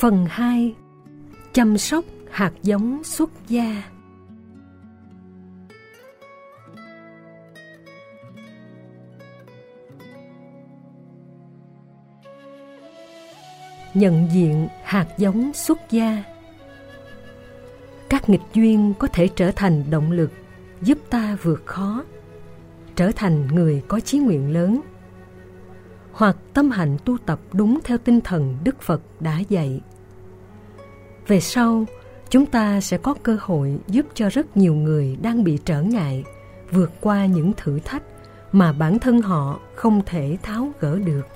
Phần 2 Chăm sóc hạt giống xuất gia. Nhận diện hạt giống xuất gia. Các nghịch duyên có thể trở thành động lực giúp ta vượt khó, trở thành người có chí nguyện lớn hoặc tâm hạnh tu tập đúng theo tinh thần Đức Phật đã dạy. Về sau, chúng ta sẽ có cơ hội giúp cho rất nhiều người đang bị trở ngại vượt qua những thử thách mà bản thân họ không thể tháo gỡ được.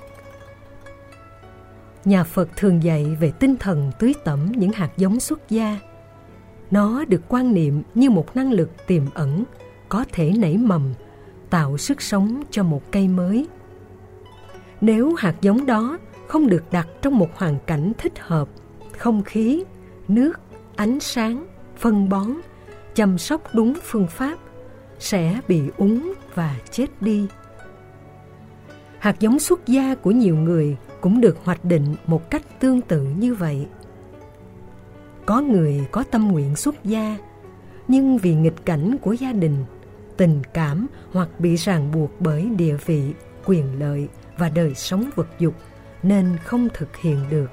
Nhà Phật thường dạy về tinh thần tưới tẩm những hạt giống xuất gia. Nó được quan niệm như một năng lực tiềm ẩn, có thể nảy mầm, tạo sức sống cho một cây mới. Nếu hạt giống đó không được đặt trong một hoàn cảnh thích hợp, không khí, nước, ánh sáng, phân bón, chăm sóc đúng phương pháp, sẽ bị úng và chết đi. Hạt giống xuất gia của nhiều người cũng được hoạch định một cách tương tự như vậy. Có người có tâm nguyện xuất gia, nhưng vì nghịch cảnh của gia đình, tình cảm hoặc bị ràng buộc bởi địa vị, quyền lợi và đời sống vật dục nên không thực hiện được.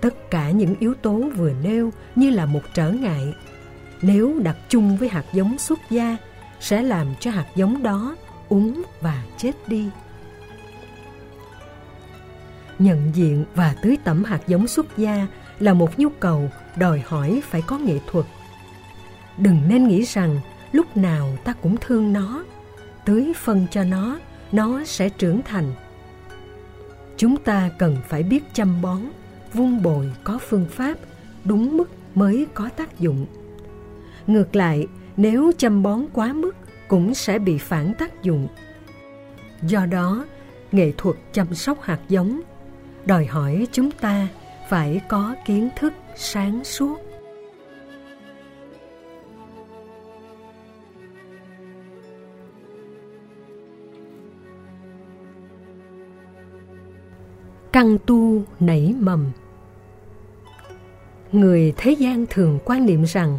Tất cả những yếu tố vừa nêu như là một trở ngại. Nếu đặt chung với hạt giống xuất gia sẽ làm cho hạt giống đó úng và chết đi. Nhận diện và tưới tẩm hạt giống xuất gia là một nhu cầu đòi hỏi phải có nghệ thuật. Đừng nên nghĩ rằng lúc nào ta cũng thương nó, tưới phân cho nó nó sẽ trưởng thành. Chúng ta cần phải biết chăm bón, vun bồi có phương pháp, đúng mức mới có tác dụng. Ngược lại, nếu chăm bón quá mức cũng sẽ bị phản tác dụng. Do đó, nghệ thuật chăm sóc hạt giống đòi hỏi chúng ta phải có kiến thức sáng suốt căn tu nảy mầm. Người thế gian thường quan niệm rằng,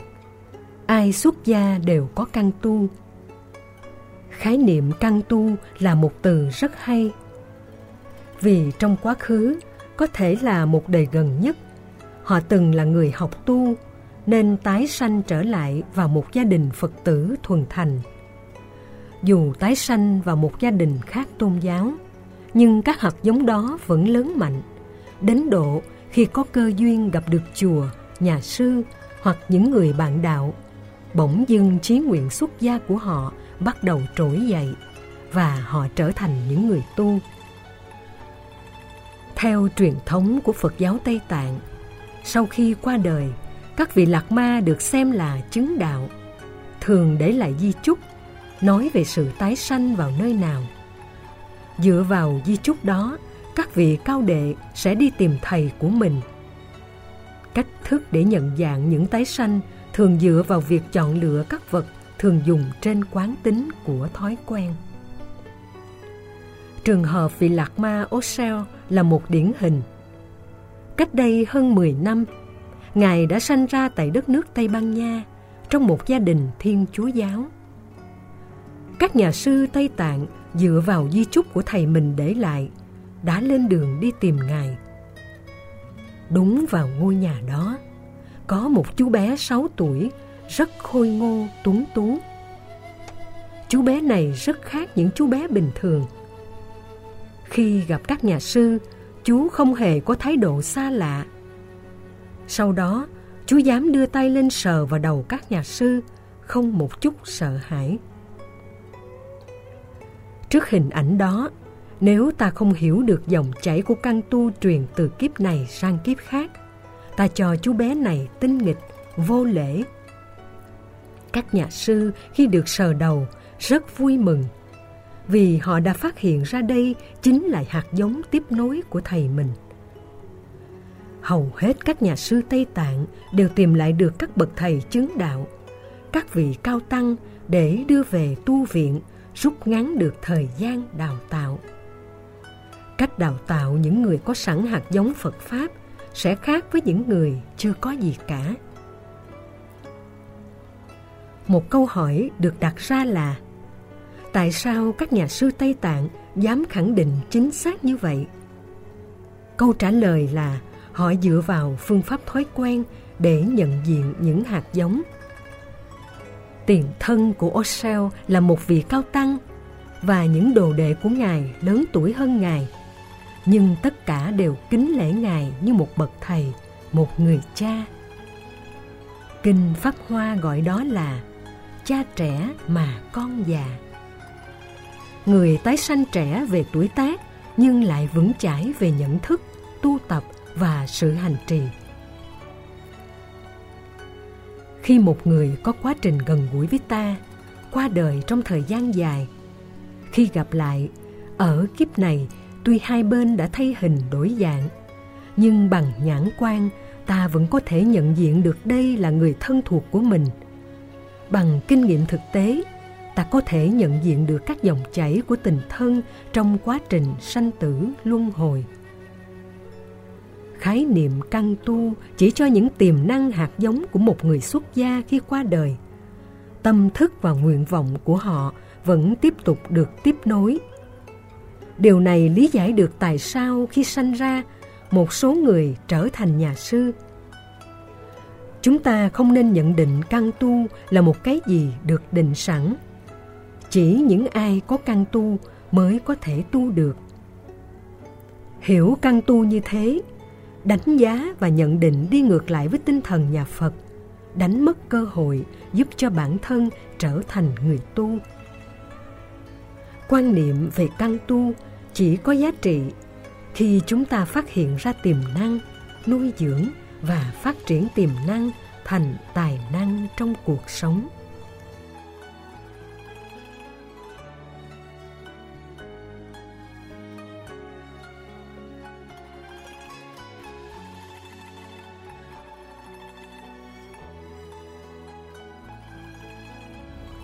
ai xuất gia đều có căn tu. Khái niệm căn tu là một từ rất hay, vì trong quá khứ có thể là một đời gần nhất. Họ từng là người học tu, nên tái sanh trở lại vào một gia đình phật tử thuần thành. Dù tái sanh vào một gia đình khác tôn giáo nhưng các hạt giống đó vẫn lớn mạnh. Đến độ, khi có cơ duyên gặp được chùa, nhà sư hoặc những người bạn đạo, bỗng dưng chí nguyện xuất gia của họ bắt đầu trỗi dậy và họ trở thành những người tu. Theo truyền thống của phật giáo tây tạng, sau khi qua đời, các vị lạc ma được xem là chứng đạo. Thường để lại di chúc, nói về sự tái sanh vào nơi nào. Dựa vào di chúc đó, các vị cao đệ sẽ đi tìm thầy của mình. Cách thức để nhận dạng những tái sanh thường dựa vào việc chọn lựa các vật thường dùng trên quán tính của thói quen. Trường hợp vị lạc ma Osel là một điển hình. Cách đây hơn 10 năm, Ngài đã sanh ra tại đất nước Tây Ban Nha trong một gia đình Thiên Chúa giáo. Các nhà sư Tây Tạng dựa vào di chúc của thầy mình để lại, đã lên đường đi tìm Ngài. Đúng vào ngôi nhà đó, có một chú bé 6 tuổi, rất khôi ngô, tuấn tú. Chú bé này rất khác những chú bé bình thường. Khi gặp các nhà sư, chú không hề có thái độ xa lạ. Sau đó, chú dám đưa tay lên sờ vào đầu các nhà sư, không một chút sợ hãi. Trước hình ảnh đó, nếu ta không hiểu được dòng chảy của căn tu truyền từ kiếp này sang kiếp khác, ta cho chú bé này tinh nghịch, vô lễ. Các nhà sư khi được sờ đầu rất vui mừng vì họ đã phát hiện ra đây chính là hạt giống tiếp nối của thầy mình. Hầu hết các nhà sư Tây Tạng đều tìm lại được các bậc thầy chứng đạo, các vị cao tăng để đưa về tu viện rút ngắn được thời gian đào tạo. Cách đào tạo những người có sẵn hạt giống Phật Pháp sẽ khác với những người chưa có gì cả. Một câu hỏi được đặt ra là, Tại sao các nhà sư Tây Tạng dám khẳng định chính xác như vậy? Câu trả lời là, họ dựa vào phương pháp thói quen để nhận diện những hạt giống. Tiền thân của Osel là một vị cao tăng và những đồ đệ của Ngài lớn tuổi hơn Ngài. Nhưng tất cả đều kính lễ Ngài như một bậc thầy, một người cha. Kinh Pháp Hoa gọi đó là cha trẻ mà con già. Người tái sanh trẻ về tuổi tác nhưng lại vững chãi về nhận thức, tu tập và sự hành trì. Khi một người có quá trình gần gũi với ta, qua đời trong thời gian dài, khi gặp lại, ở kiếp này tuy hai bên đã thay hình đổi dạng, nhưng bằng nhãn quan ta vẫn có thể nhận diện được đây là người thân thuộc của mình. Bằng kinh nghiệm thực tế, ta có thể nhận diện được các dòng chảy của tình thân trong quá trình sanh tử luân hồi khái niệm căn tu chỉ cho những tiềm năng hạt giống của một người xuất gia khi qua đời. Tâm thức và nguyện vọng của họ vẫn tiếp tục được tiếp nối. Điều này lý giải được tại sao khi sanh ra, một số người trở thành nhà sư. Chúng ta không nên nhận định căn tu là một cái gì được định sẵn. Chỉ những ai có căn tu mới có thể tu được. Hiểu căn tu như thế đánh giá và nhận định đi ngược lại với tinh thần nhà phật, đánh mất cơ hội giúp cho bản thân trở thành người tu. Quan niệm về căn tu chỉ có giá trị khi chúng ta phát hiện ra tiềm năng, nuôi dưỡng và phát triển tiềm năng thành tài năng trong cuộc sống.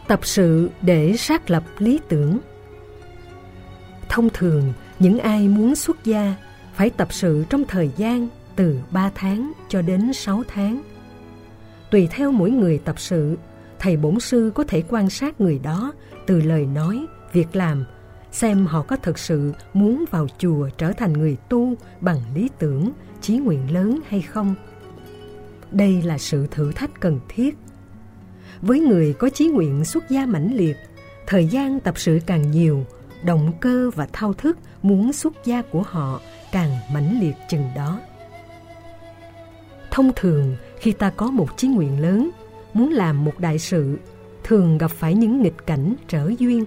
Tập sự để xác lập lý tưởng thông thường những ai muốn xuất gia phải tập sự trong thời gian từ 3 tháng cho đến 6 tháng. Tùy theo mỗi người tập sự, thầy bổn sư có thể quan sát người đó từ lời nói, việc làm, xem họ có thực sự muốn vào chùa trở thành người tu bằng lý tưởng, chí nguyện lớn hay không. Đây là sự thử thách cần thiết với người có chí nguyện xuất gia mãnh liệt, thời gian tập sự càng nhiều, động cơ và thao thức muốn xuất gia của họ càng mãnh liệt chừng đó. Thông thường, khi ta có một chí nguyện lớn, muốn làm một đại sự, thường gặp phải những nghịch cảnh trở duyên.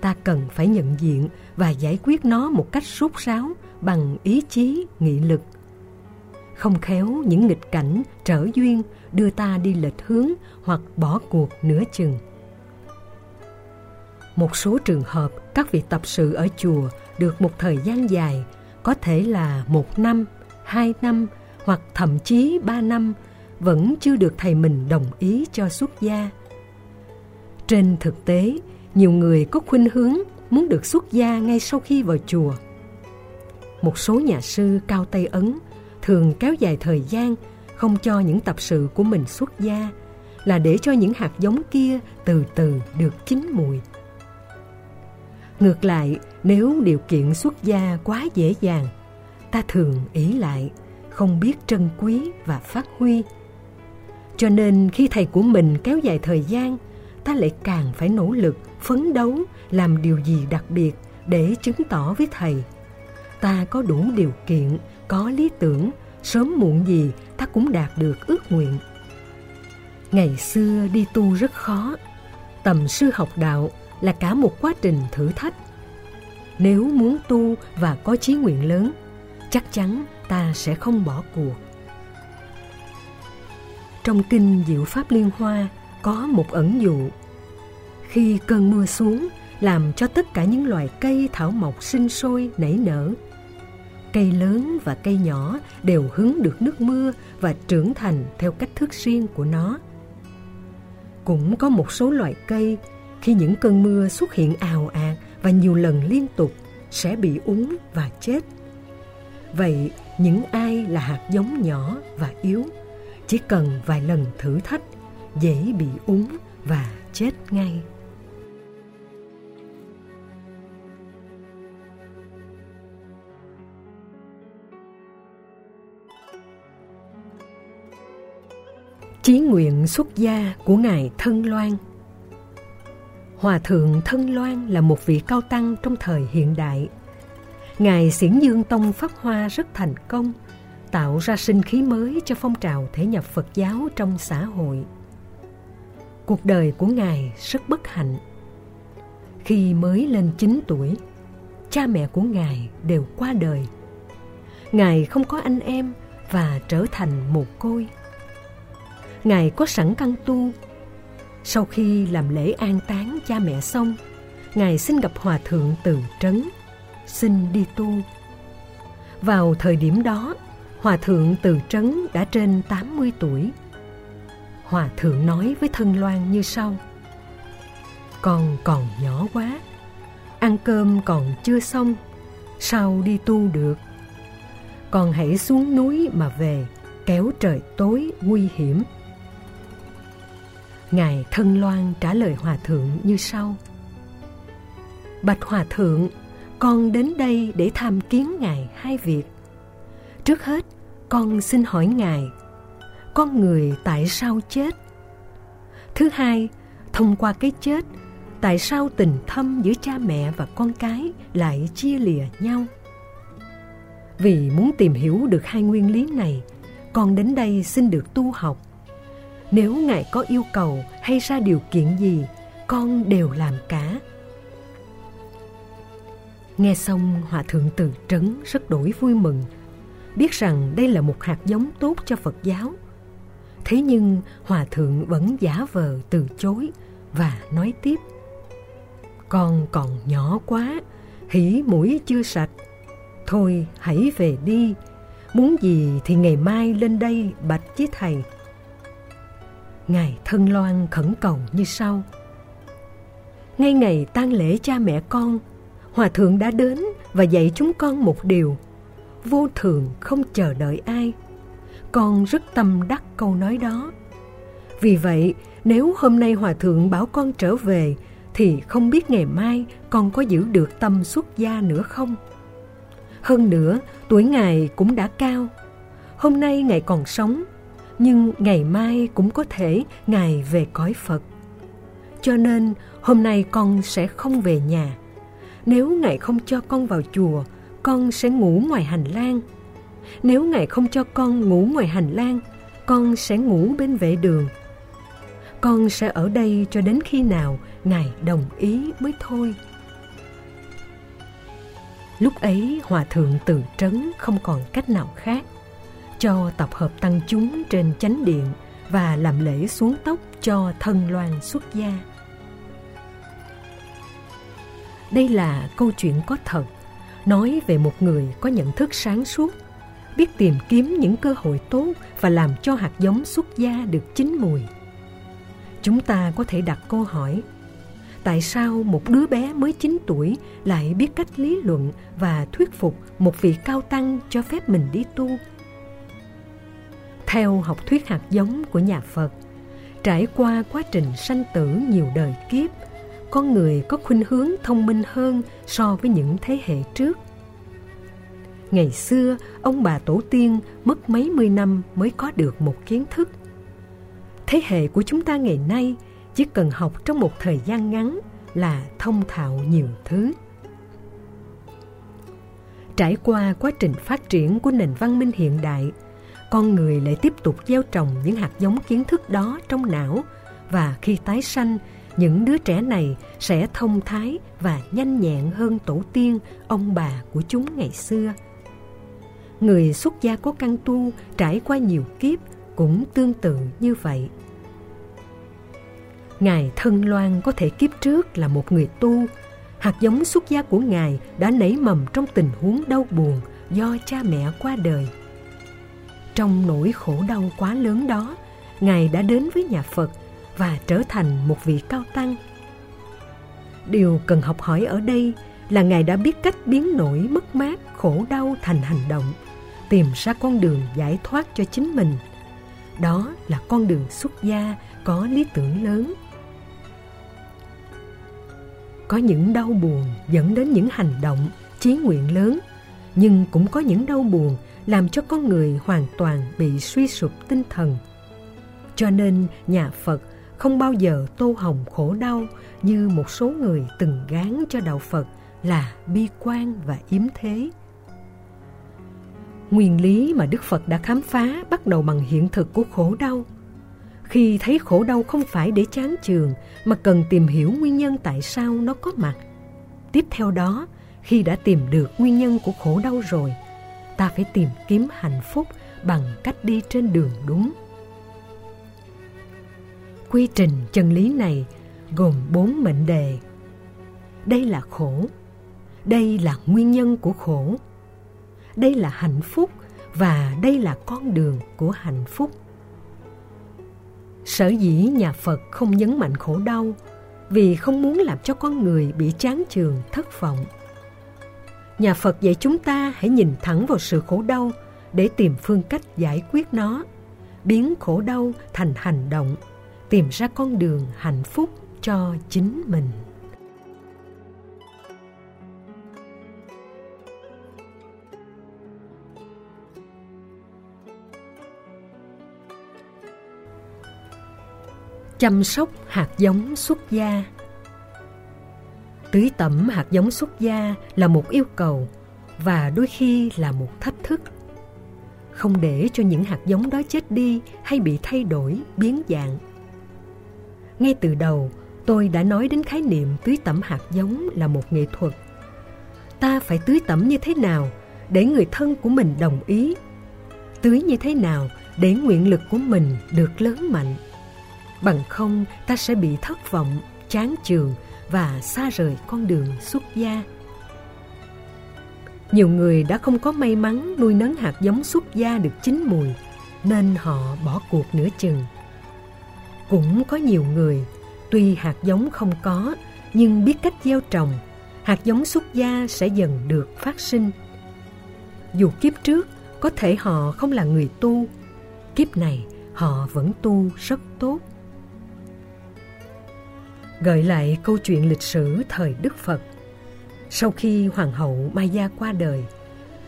Ta cần phải nhận diện và giải quyết nó một cách sốt sáo bằng ý chí, nghị lực. Không khéo những nghịch cảnh, trở duyên đưa ta đi lệch hướng hoặc bỏ cuộc nửa chừng. Một số trường hợp các vị tập sự ở chùa được một thời gian dài, có thể là một năm, hai năm hoặc thậm chí ba năm vẫn chưa được thầy mình đồng ý cho xuất gia. Trên thực tế, nhiều người có khuynh hướng muốn được xuất gia ngay sau khi vào chùa. Một số nhà sư cao Tây Ấn thường kéo dài thời gian không cho những tập sự của mình xuất gia là để cho những hạt giống kia từ từ được chín mùi. Ngược lại, nếu điều kiện xuất gia quá dễ dàng, ta thường ý lại, không biết trân quý và phát huy. Cho nên khi thầy của mình kéo dài thời gian, ta lại càng phải nỗ lực, phấn đấu, làm điều gì đặc biệt để chứng tỏ với thầy. Ta có đủ điều kiện, có lý tưởng, sớm muộn gì ta cũng đạt được ước nguyện. Ngày xưa đi tu rất khó, tầm sư học đạo là cả một quá trình thử thách. Nếu muốn tu và có chí nguyện lớn, chắc chắn ta sẽ không bỏ cuộc. Trong kinh Diệu Pháp Liên Hoa có một ẩn dụ. Khi cơn mưa xuống, làm cho tất cả những loài cây thảo mộc sinh sôi nảy nở cây lớn và cây nhỏ đều hứng được nước mưa và trưởng thành theo cách thức riêng của nó. Cũng có một số loại cây, khi những cơn mưa xuất hiện ào ạt và nhiều lần liên tục, sẽ bị úng và chết. Vậy những ai là hạt giống nhỏ và yếu, chỉ cần vài lần thử thách, dễ bị úng và chết ngay Chí nguyện xuất gia của Ngài Thân Loan Hòa Thượng Thân Loan là một vị cao tăng trong thời hiện đại. Ngài Xiển Dương Tông phát hoa rất thành công, tạo ra sinh khí mới cho phong trào thể nhập Phật giáo trong xã hội. Cuộc đời của Ngài rất bất hạnh. Khi mới lên 9 tuổi, cha mẹ của Ngài đều qua đời. Ngài không có anh em và trở thành mồ côi. Ngài có sẵn căn tu. Sau khi làm lễ an táng cha mẹ xong, Ngài xin gặp Hòa Thượng Từ Trấn, xin đi tu. Vào thời điểm đó, Hòa Thượng Từ Trấn đã trên 80 tuổi. Hòa Thượng nói với thân loan như sau. Con còn nhỏ quá, ăn cơm còn chưa xong, sao đi tu được? Con hãy xuống núi mà về, kéo trời tối nguy hiểm. Ngài Thân Loan trả lời Hòa Thượng như sau. Bạch Hòa Thượng, con đến đây để tham kiến Ngài hai việc. Trước hết, con xin hỏi Ngài, con người tại sao chết? Thứ hai, thông qua cái chết, tại sao tình thâm giữa cha mẹ và con cái lại chia lìa nhau? Vì muốn tìm hiểu được hai nguyên lý này, con đến đây xin được tu học nếu ngài có yêu cầu hay ra điều kiện gì, con đều làm cả. Nghe xong, hòa thượng từ trấn rất đổi vui mừng, biết rằng đây là một hạt giống tốt cho phật giáo. Thế nhưng hòa thượng vẫn giả vờ từ chối và nói tiếp, con còn nhỏ quá, hỉ mũi chưa sạch. Thôi hãy về đi, muốn gì thì ngày mai lên đây bạch với thầy Ngài Thân Loan khẩn cầu như sau. Ngay ngày tang lễ cha mẹ con, Hòa Thượng đã đến và dạy chúng con một điều. Vô thường không chờ đợi ai. Con rất tâm đắc câu nói đó. Vì vậy, nếu hôm nay Hòa Thượng bảo con trở về, thì không biết ngày mai con có giữ được tâm xuất gia nữa không? Hơn nữa, tuổi Ngài cũng đã cao. Hôm nay Ngài còn sống nhưng ngày mai cũng có thể Ngài về cõi Phật. Cho nên hôm nay con sẽ không về nhà. Nếu Ngài không cho con vào chùa, con sẽ ngủ ngoài hành lang. Nếu Ngài không cho con ngủ ngoài hành lang, con sẽ ngủ bên vệ đường. Con sẽ ở đây cho đến khi nào Ngài đồng ý mới thôi. Lúc ấy Hòa Thượng Từ Trấn không còn cách nào khác cho tập hợp tăng chúng trên chánh điện và làm lễ xuống tóc cho thân loan xuất gia. Đây là câu chuyện có thật, nói về một người có nhận thức sáng suốt, biết tìm kiếm những cơ hội tốt và làm cho hạt giống xuất gia được chín mùi. Chúng ta có thể đặt câu hỏi, tại sao một đứa bé mới 9 tuổi lại biết cách lý luận và thuyết phục một vị cao tăng cho phép mình đi tu? Theo học thuyết hạt giống của nhà Phật, trải qua quá trình sanh tử nhiều đời kiếp, con người có khuynh hướng thông minh hơn so với những thế hệ trước. Ngày xưa, ông bà tổ tiên mất mấy mươi năm mới có được một kiến thức. Thế hệ của chúng ta ngày nay chỉ cần học trong một thời gian ngắn là thông thạo nhiều thứ. Trải qua quá trình phát triển của nền văn minh hiện đại – con người lại tiếp tục gieo trồng những hạt giống kiến thức đó trong não và khi tái sanh, những đứa trẻ này sẽ thông thái và nhanh nhẹn hơn tổ tiên, ông bà của chúng ngày xưa. Người xuất gia có căn tu trải qua nhiều kiếp cũng tương tự như vậy. Ngài Thân Loan có thể kiếp trước là một người tu, hạt giống xuất gia của Ngài đã nảy mầm trong tình huống đau buồn do cha mẹ qua đời – trong nỗi khổ đau quá lớn đó, Ngài đã đến với nhà Phật và trở thành một vị cao tăng. Điều cần học hỏi ở đây là Ngài đã biết cách biến nỗi mất mát, khổ đau thành hành động tìm ra con đường giải thoát cho chính mình. Đó là con đường xuất gia có lý tưởng lớn. Có những đau buồn dẫn đến những hành động, chí nguyện lớn, nhưng cũng có những đau buồn làm cho con người hoàn toàn bị suy sụp tinh thần. Cho nên nhà Phật không bao giờ tô hồng khổ đau như một số người từng gán cho đạo Phật là bi quan và yếm thế. Nguyên lý mà Đức Phật đã khám phá bắt đầu bằng hiện thực của khổ đau. Khi thấy khổ đau không phải để chán chường mà cần tìm hiểu nguyên nhân tại sao nó có mặt. Tiếp theo đó, khi đã tìm được nguyên nhân của khổ đau rồi, ta phải tìm kiếm hạnh phúc bằng cách đi trên đường đúng. Quy trình chân lý này gồm bốn mệnh đề. Đây là khổ, đây là nguyên nhân của khổ, đây là hạnh phúc và đây là con đường của hạnh phúc. Sở dĩ nhà Phật không nhấn mạnh khổ đau vì không muốn làm cho con người bị chán chường, thất vọng. Nhà Phật dạy chúng ta hãy nhìn thẳng vào sự khổ đau để tìm phương cách giải quyết nó, biến khổ đau thành hành động, tìm ra con đường hạnh phúc cho chính mình. chăm sóc hạt giống xuất gia tưới tẩm hạt giống xuất gia là một yêu cầu và đôi khi là một thách thức. Không để cho những hạt giống đó chết đi hay bị thay đổi, biến dạng. Ngay từ đầu, tôi đã nói đến khái niệm tưới tẩm hạt giống là một nghệ thuật. Ta phải tưới tẩm như thế nào để người thân của mình đồng ý? Tưới như thế nào để nguyện lực của mình được lớn mạnh? Bằng không, ta sẽ bị thất vọng, chán chường và xa rời con đường xuất gia. Nhiều người đã không có may mắn nuôi nấng hạt giống xuất gia được chín mùi, nên họ bỏ cuộc nửa chừng. Cũng có nhiều người, tuy hạt giống không có, nhưng biết cách gieo trồng, hạt giống xuất gia sẽ dần được phát sinh. Dù kiếp trước, có thể họ không là người tu, kiếp này họ vẫn tu rất tốt gợi lại câu chuyện lịch sử thời Đức Phật. Sau khi Hoàng hậu Maya qua đời,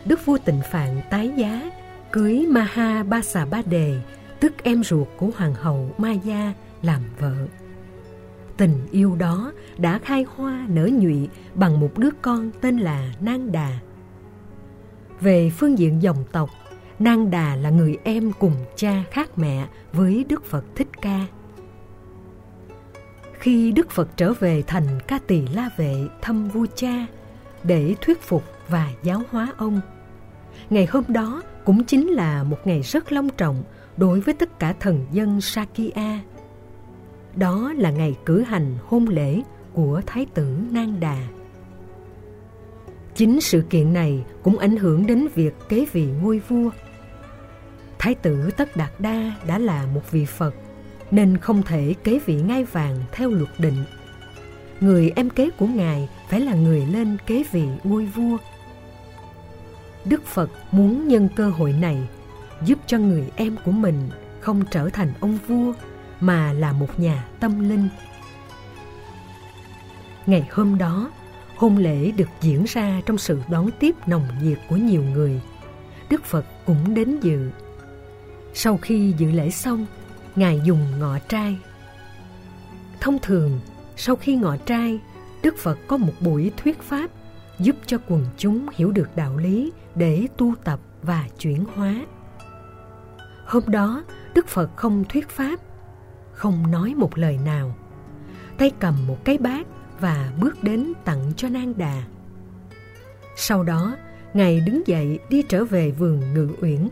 Đức vua Tịnh Phạn tái giá, cưới Maha Ba Xà Ba Đề, tức em ruột của Hoàng hậu Maya làm vợ. Tình yêu đó đã khai hoa nở nhụy bằng một đứa con tên là Nang Đà. Về phương diện dòng tộc, Nang Đà là người em cùng cha khác mẹ với Đức Phật Thích Ca khi Đức Phật trở về thành Ca Tỳ La Vệ thăm vua cha để thuyết phục và giáo hóa ông. Ngày hôm đó cũng chính là một ngày rất long trọng đối với tất cả thần dân Sakya. Đó là ngày cử hành hôn lễ của Thái tử Nang Đà. Chính sự kiện này cũng ảnh hưởng đến việc kế vị ngôi vua. Thái tử Tất Đạt Đa đã là một vị Phật nên không thể kế vị ngai vàng theo luật định. Người em kế của Ngài phải là người lên kế vị ngôi vua. Đức Phật muốn nhân cơ hội này giúp cho người em của mình không trở thành ông vua mà là một nhà tâm linh. Ngày hôm đó, hôn lễ được diễn ra trong sự đón tiếp nồng nhiệt của nhiều người. Đức Phật cũng đến dự. Sau khi dự lễ xong, Ngài dùng ngọ trai. Thông thường, sau khi ngọ trai, Đức Phật có một buổi thuyết pháp giúp cho quần chúng hiểu được đạo lý để tu tập và chuyển hóa. Hôm đó, Đức Phật không thuyết pháp, không nói một lời nào. Tay cầm một cái bát và bước đến tặng cho Nang Đà. Sau đó, Ngài đứng dậy đi trở về vườn Ngự Uyển.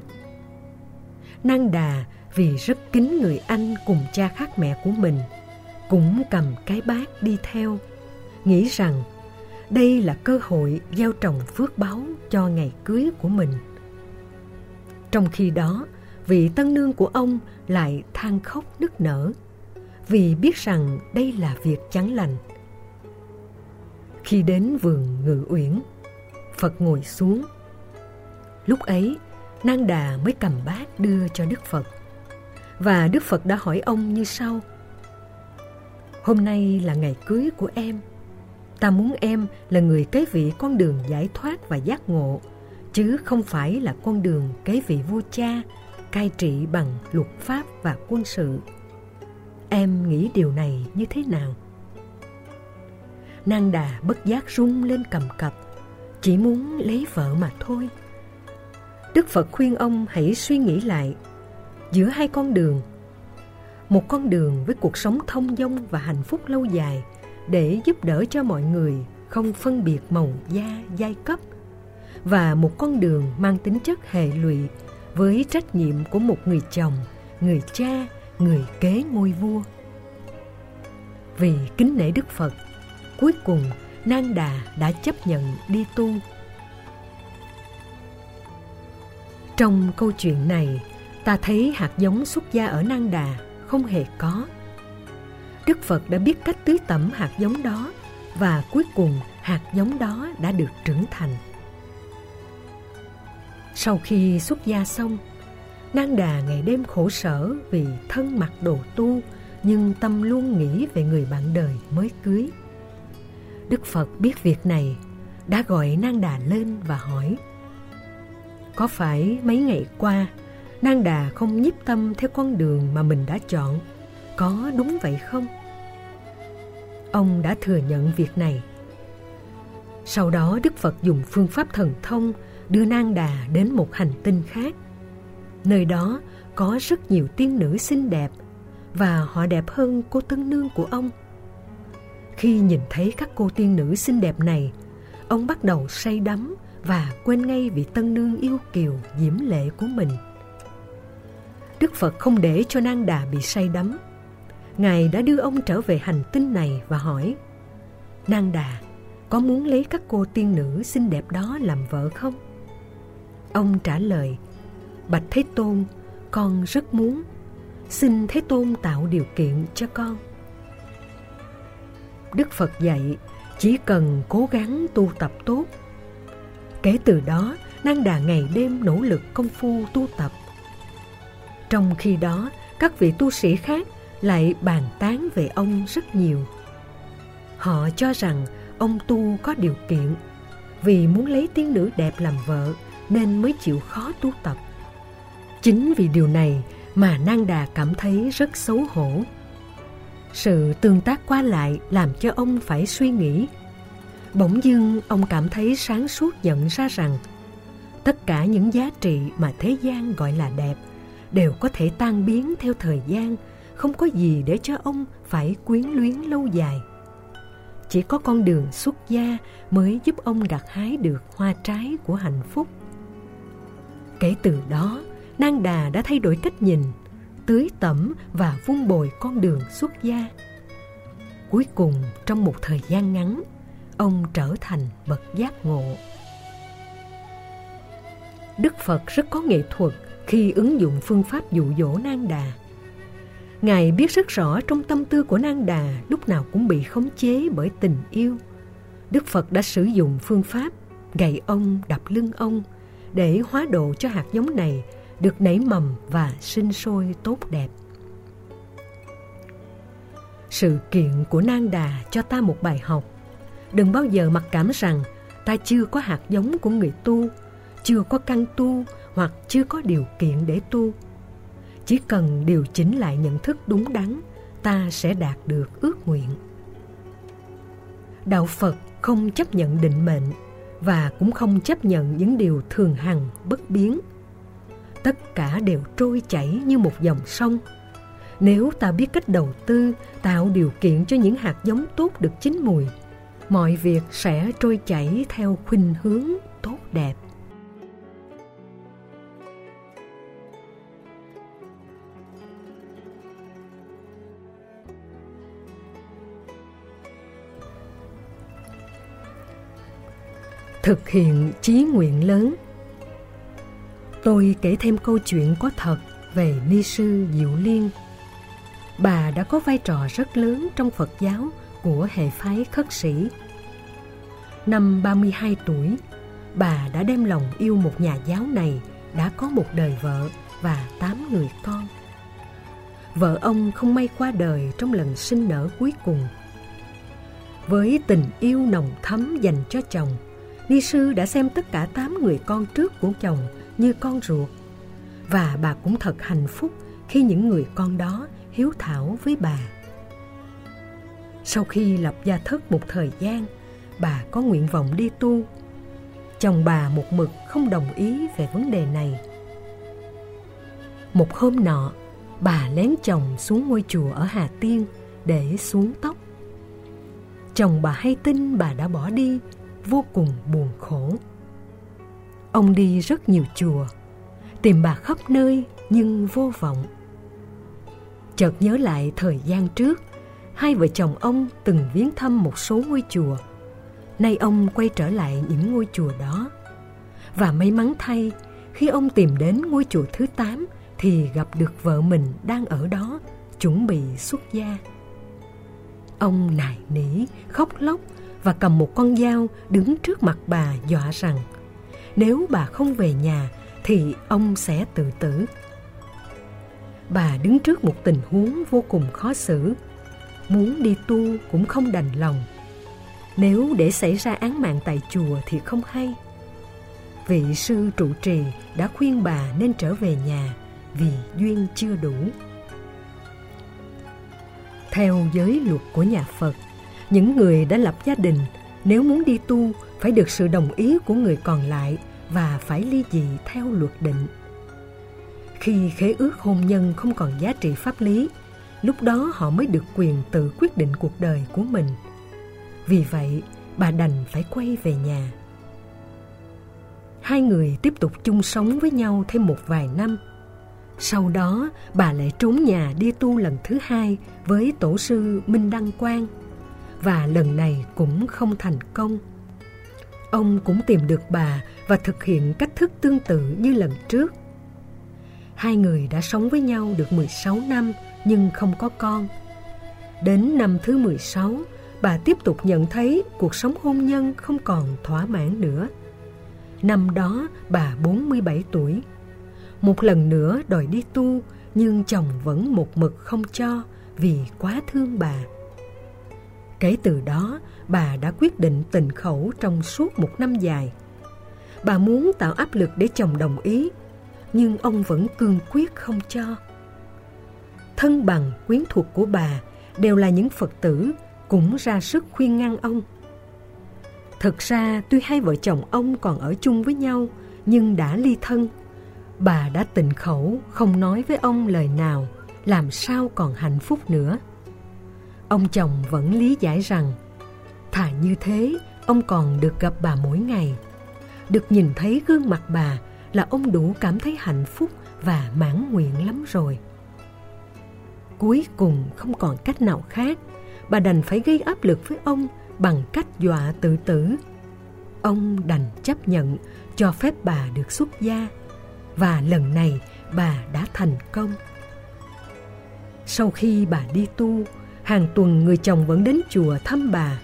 Nang Đà vì rất kính người anh cùng cha khác mẹ của mình, cũng cầm cái bát đi theo, nghĩ rằng đây là cơ hội gieo trồng phước báo cho ngày cưới của mình. Trong khi đó, vị tân nương của ông lại than khóc nức nở, vì biết rằng đây là việc chẳng lành. Khi đến vườn ngự uyển, phật ngồi xuống. Lúc ấy, Nang Đà mới cầm bát đưa cho Đức Phật. Và Đức Phật đã hỏi ông như sau. Hôm nay là ngày cưới của em. Ta muốn em là người kế vị con đường giải thoát và giác ngộ, chứ không phải là con đường kế vị vua cha, cai trị bằng luật pháp và quân sự. Em nghĩ điều này như thế nào? Nang đà bất giác rung lên cầm cập, chỉ muốn lấy vợ mà thôi. Đức Phật khuyên ông hãy suy nghĩ lại giữa hai con đường. Một con đường với cuộc sống thông dong và hạnh phúc lâu dài để giúp đỡ cho mọi người không phân biệt màu da, giai cấp và một con đường mang tính chất hệ lụy với trách nhiệm của một người chồng, người cha, người kế ngôi vua. Vì kính nể Đức Phật, cuối cùng Nang Đà đã chấp nhận đi tu. Trong câu chuyện này, ta thấy hạt giống xuất gia ở Nang Đà không hề có. Đức Phật đã biết cách tưới tẩm hạt giống đó và cuối cùng hạt giống đó đã được trưởng thành. Sau khi xuất gia xong, Nang Đà ngày đêm khổ sở vì thân mặc đồ tu nhưng tâm luôn nghĩ về người bạn đời mới cưới. Đức Phật biết việc này, đã gọi Nang Đà lên và hỏi Có phải mấy ngày qua Nang Đà không nhiếp tâm theo con đường mà mình đã chọn Có đúng vậy không? Ông đã thừa nhận việc này Sau đó Đức Phật dùng phương pháp thần thông đưa Nang Đà đến một hành tinh khác Nơi đó có rất nhiều tiên nữ xinh đẹp và họ đẹp hơn cô tân nương của ông. Khi nhìn thấy các cô tiên nữ xinh đẹp này, ông bắt đầu say đắm và quên ngay vị tân nương yêu kiều diễm lệ của mình. Đức Phật không để cho Nang Đà bị say đắm. Ngài đã đưa ông trở về hành tinh này và hỏi Nang Đà, có muốn lấy các cô tiên nữ xinh đẹp đó làm vợ không? Ông trả lời Bạch Thế Tôn, con rất muốn xin Thế Tôn tạo điều kiện cho con. Đức Phật dạy, chỉ cần cố gắng tu tập tốt. Kể từ đó, Năng Đà ngày đêm nỗ lực công phu tu tập. Trong khi đó, các vị tu sĩ khác lại bàn tán về ông rất nhiều. Họ cho rằng ông tu có điều kiện vì muốn lấy tiên nữ đẹp làm vợ nên mới chịu khó tu tập. Chính vì điều này mà Nang Đà cảm thấy rất xấu hổ. Sự tương tác qua lại làm cho ông phải suy nghĩ. Bỗng dưng ông cảm thấy sáng suốt nhận ra rằng tất cả những giá trị mà thế gian gọi là đẹp đều có thể tan biến theo thời gian, không có gì để cho ông phải quyến luyến lâu dài. Chỉ có con đường xuất gia mới giúp ông gặt hái được hoa trái của hạnh phúc. Kể từ đó, Nang Đà đã thay đổi cách nhìn, tưới tẩm và vun bồi con đường xuất gia. Cuối cùng, trong một thời gian ngắn, ông trở thành bậc giác ngộ. Đức Phật rất có nghệ thuật khi ứng dụng phương pháp dụ dỗ Nang Đà. Ngài biết rất rõ trong tâm tư của Nang Đà lúc nào cũng bị khống chế bởi tình yêu. Đức Phật đã sử dụng phương pháp gậy ông đập lưng ông để hóa độ cho hạt giống này được nảy mầm và sinh sôi tốt đẹp. Sự kiện của Nang Đà cho ta một bài học. Đừng bao giờ mặc cảm rằng ta chưa có hạt giống của người tu, chưa có căn tu hoặc chưa có điều kiện để tu. Chỉ cần điều chỉnh lại nhận thức đúng đắn, ta sẽ đạt được ước nguyện. Đạo Phật không chấp nhận định mệnh và cũng không chấp nhận những điều thường hằng bất biến – tất cả đều trôi chảy như một dòng sông. Nếu ta biết cách đầu tư, tạo điều kiện cho những hạt giống tốt được chín mùi, mọi việc sẽ trôi chảy theo khuynh hướng tốt đẹp. Thực hiện chí nguyện lớn Tôi kể thêm câu chuyện có thật về ni sư Diệu Liên. Bà đã có vai trò rất lớn trong Phật giáo của hệ phái khất sĩ. Năm 32 tuổi, bà đã đem lòng yêu một nhà giáo này đã có một đời vợ và tám người con. Vợ ông không may qua đời trong lần sinh nở cuối cùng. Với tình yêu nồng thắm dành cho chồng, Ni sư đã xem tất cả tám người con trước của chồng như con ruột. Và bà cũng thật hạnh phúc khi những người con đó hiếu thảo với bà. Sau khi lập gia thất một thời gian, bà có nguyện vọng đi tu. Chồng bà một mực không đồng ý về vấn đề này. Một hôm nọ, bà lén chồng xuống ngôi chùa ở Hà Tiên để xuống tóc. Chồng bà hay tin bà đã bỏ đi, vô cùng buồn khổ. Ông đi rất nhiều chùa, tìm bà khắp nơi nhưng vô vọng. Chợt nhớ lại thời gian trước, hai vợ chồng ông từng viếng thăm một số ngôi chùa. Nay ông quay trở lại những ngôi chùa đó. Và may mắn thay, khi ông tìm đến ngôi chùa thứ 8 thì gặp được vợ mình đang ở đó, chuẩn bị xuất gia. Ông nài nỉ, khóc lóc và cầm một con dao đứng trước mặt bà dọa rằng nếu bà không về nhà thì ông sẽ tự tử. Bà đứng trước một tình huống vô cùng khó xử. Muốn đi tu cũng không đành lòng. Nếu để xảy ra án mạng tại chùa thì không hay. Vị sư trụ trì đã khuyên bà nên trở về nhà vì duyên chưa đủ. Theo giới luật của nhà Phật, những người đã lập gia đình nếu muốn đi tu phải được sự đồng ý của người còn lại và phải ly dị theo luật định. Khi khế ước hôn nhân không còn giá trị pháp lý, lúc đó họ mới được quyền tự quyết định cuộc đời của mình. Vì vậy, bà đành phải quay về nhà. Hai người tiếp tục chung sống với nhau thêm một vài năm. Sau đó, bà lại trốn nhà đi tu lần thứ hai với tổ sư Minh Đăng Quang. Và lần này cũng không thành công. Ông cũng tìm được bà và thực hiện cách thức tương tự như lần trước. Hai người đã sống với nhau được 16 năm nhưng không có con. Đến năm thứ 16, bà tiếp tục nhận thấy cuộc sống hôn nhân không còn thỏa mãn nữa. Năm đó bà 47 tuổi. Một lần nữa đòi đi tu nhưng chồng vẫn một mực không cho vì quá thương bà. Kể từ đó, bà đã quyết định tình khẩu trong suốt một năm dài. Bà muốn tạo áp lực để chồng đồng ý, nhưng ông vẫn cương quyết không cho. Thân bằng quyến thuộc của bà đều là những Phật tử cũng ra sức khuyên ngăn ông. Thực ra tuy hai vợ chồng ông còn ở chung với nhau nhưng đã ly thân. Bà đã tình khẩu không nói với ông lời nào làm sao còn hạnh phúc nữa. Ông chồng vẫn lý giải rằng thà như thế ông còn được gặp bà mỗi ngày. Được nhìn thấy gương mặt bà là ông đủ cảm thấy hạnh phúc và mãn nguyện lắm rồi. Cuối cùng không còn cách nào khác, bà đành phải gây áp lực với ông bằng cách dọa tự tử. Ông đành chấp nhận cho phép bà được xuất gia và lần này bà đã thành công. Sau khi bà đi tu, hàng tuần người chồng vẫn đến chùa thăm bà.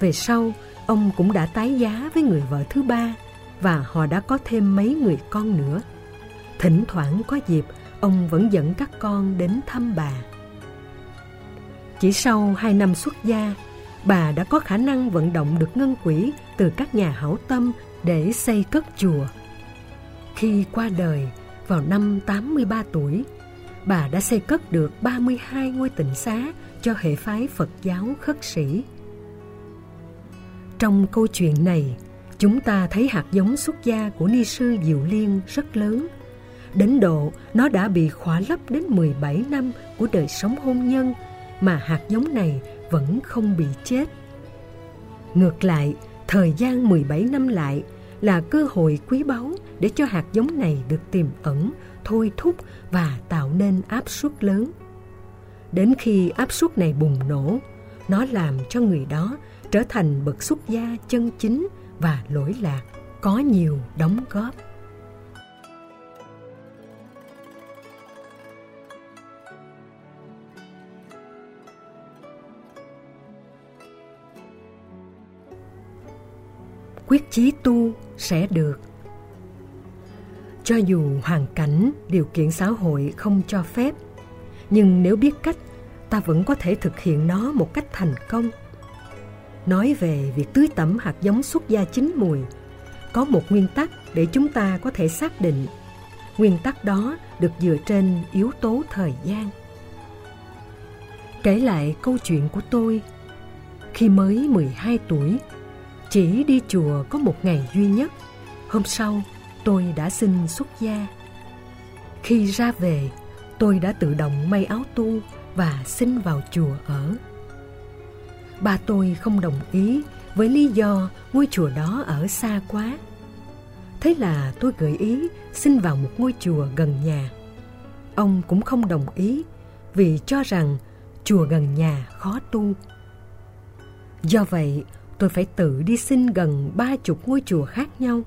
Về sau, ông cũng đã tái giá với người vợ thứ ba và họ đã có thêm mấy người con nữa. Thỉnh thoảng có dịp, ông vẫn dẫn các con đến thăm bà. Chỉ sau hai năm xuất gia, bà đã có khả năng vận động được ngân quỹ từ các nhà hảo tâm để xây cất chùa. Khi qua đời vào năm 83 tuổi, bà đã xây cất được 32 ngôi tịnh xá cho hệ phái Phật giáo khất sĩ. Trong câu chuyện này, chúng ta thấy hạt giống xuất gia của ni sư Diệu Liên rất lớn. Đến độ nó đã bị khỏa lấp đến 17 năm của đời sống hôn nhân mà hạt giống này vẫn không bị chết. Ngược lại, thời gian 17 năm lại là cơ hội quý báu để cho hạt giống này được tiềm ẩn, thôi thúc và tạo nên áp suất lớn. Đến khi áp suất này bùng nổ, nó làm cho người đó trở thành bậc xuất gia chân chính và lỗi lạc, có nhiều đóng góp. quyết chí tu sẽ được cho dù hoàn cảnh, điều kiện xã hội không cho phép, nhưng nếu biết cách, ta vẫn có thể thực hiện nó một cách thành công. Nói về việc tưới tẩm hạt giống xuất gia chín mùi, có một nguyên tắc để chúng ta có thể xác định. Nguyên tắc đó được dựa trên yếu tố thời gian. Kể lại câu chuyện của tôi, khi mới 12 tuổi, chỉ đi chùa có một ngày duy nhất. Hôm sau tôi đã xin xuất gia. Khi ra về, tôi đã tự động may áo tu và xin vào chùa ở. Ba tôi không đồng ý với lý do ngôi chùa đó ở xa quá. Thế là tôi gợi ý xin vào một ngôi chùa gần nhà. Ông cũng không đồng ý vì cho rằng chùa gần nhà khó tu. Do vậy, tôi phải tự đi xin gần ba chục ngôi chùa khác nhau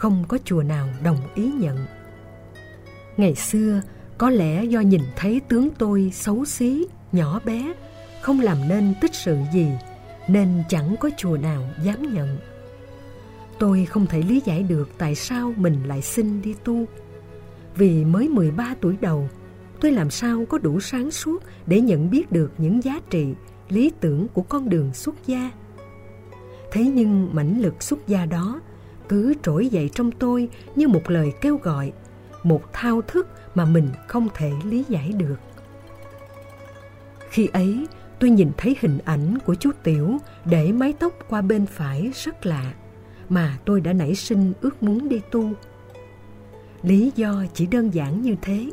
không có chùa nào đồng ý nhận. Ngày xưa, có lẽ do nhìn thấy tướng tôi xấu xí, nhỏ bé, không làm nên tích sự gì, nên chẳng có chùa nào dám nhận. Tôi không thể lý giải được tại sao mình lại xin đi tu. Vì mới 13 tuổi đầu, tôi làm sao có đủ sáng suốt để nhận biết được những giá trị, lý tưởng của con đường xuất gia. Thế nhưng mãnh lực xuất gia đó cứ trỗi dậy trong tôi như một lời kêu gọi, một thao thức mà mình không thể lý giải được. Khi ấy, tôi nhìn thấy hình ảnh của chú tiểu để mái tóc qua bên phải rất lạ mà tôi đã nảy sinh ước muốn đi tu. Lý do chỉ đơn giản như thế.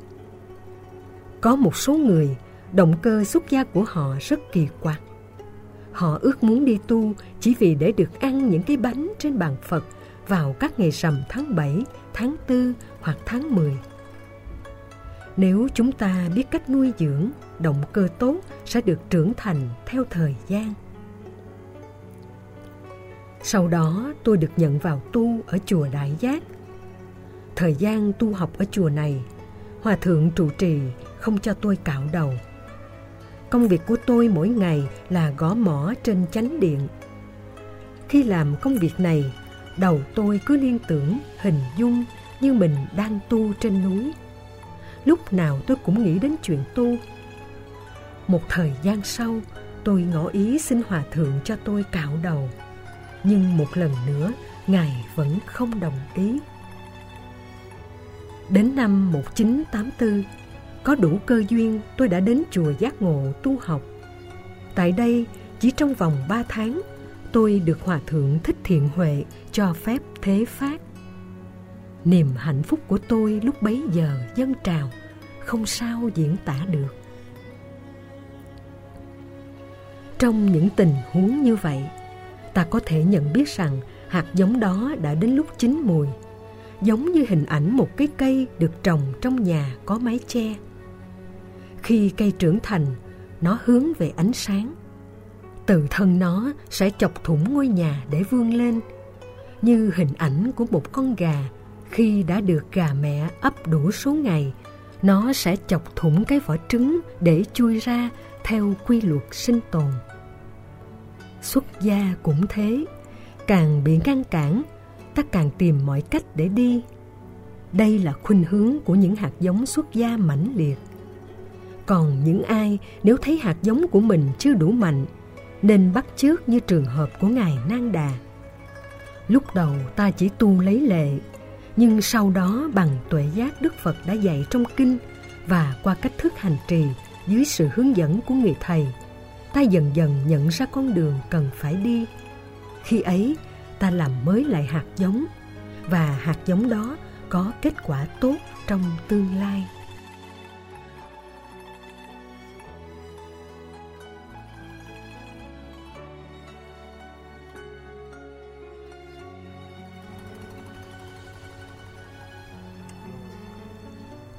Có một số người động cơ xuất gia của họ rất kỳ quặc. Họ ước muốn đi tu chỉ vì để được ăn những cái bánh trên bàn phật vào các ngày rằm tháng 7, tháng 4 hoặc tháng 10. Nếu chúng ta biết cách nuôi dưỡng, động cơ tốt sẽ được trưởng thành theo thời gian. Sau đó tôi được nhận vào tu ở chùa Đại Giác. Thời gian tu học ở chùa này, Hòa Thượng trụ trì không cho tôi cạo đầu. Công việc của tôi mỗi ngày là gõ mỏ trên chánh điện. Khi làm công việc này, đầu tôi cứ liên tưởng, hình dung như mình đang tu trên núi. Lúc nào tôi cũng nghĩ đến chuyện tu. Một thời gian sau, tôi ngỏ ý xin hòa thượng cho tôi cạo đầu. Nhưng một lần nữa, ngài vẫn không đồng ý. Đến năm 1984 có đủ cơ duyên, tôi đã đến chùa giác ngộ tu học. Tại đây, chỉ trong vòng 3 tháng tôi được hòa thượng thích thiện huệ cho phép thế phát. Niềm hạnh phúc của tôi lúc bấy giờ dâng trào, không sao diễn tả được. Trong những tình huống như vậy, ta có thể nhận biết rằng hạt giống đó đã đến lúc chín mùi, giống như hình ảnh một cái cây được trồng trong nhà có mái che. Khi cây trưởng thành, nó hướng về ánh sáng từ thân nó sẽ chọc thủng ngôi nhà để vươn lên. Như hình ảnh của một con gà, khi đã được gà mẹ ấp đủ số ngày, nó sẽ chọc thủng cái vỏ trứng để chui ra theo quy luật sinh tồn. Xuất gia cũng thế, càng bị ngăn cản, ta càng tìm mọi cách để đi. Đây là khuynh hướng của những hạt giống xuất gia mãnh liệt. Còn những ai, nếu thấy hạt giống của mình chưa đủ mạnh nên bắt chước như trường hợp của ngài Nang Đà. Lúc đầu ta chỉ tu lấy lệ, nhưng sau đó bằng tuệ giác Đức Phật đã dạy trong kinh và qua cách thức hành trì dưới sự hướng dẫn của người thầy, ta dần dần nhận ra con đường cần phải đi. Khi ấy, ta làm mới lại hạt giống và hạt giống đó có kết quả tốt trong tương lai.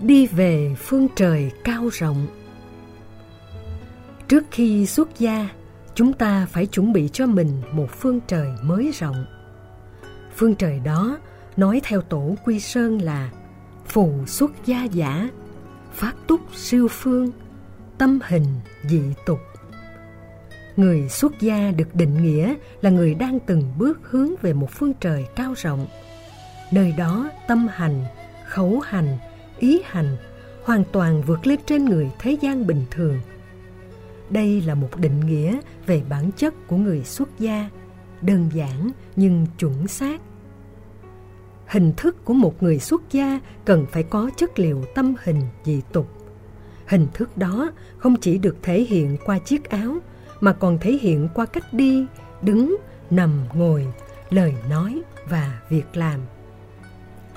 Đi về phương trời cao rộng. Trước khi xuất gia chúng ta phải chuẩn bị cho mình một phương trời mới rộng. Phương trời đó nói theo tổ quy sơn là phù xuất gia giả phát túc siêu phương tâm hình dị tục. Người xuất gia được định nghĩa là người đang từng bước hướng về một phương trời cao rộng. Nơi đó tâm hành khẩu hành, ý hành hoàn toàn vượt lên trên người thế gian bình thường. Đây là một định nghĩa về bản chất của người xuất gia, đơn giản nhưng chuẩn xác. Hình thức của một người xuất gia cần phải có chất liệu tâm hình dị tục. Hình thức đó không chỉ được thể hiện qua chiếc áo mà còn thể hiện qua cách đi, đứng, nằm, ngồi, lời nói và việc làm.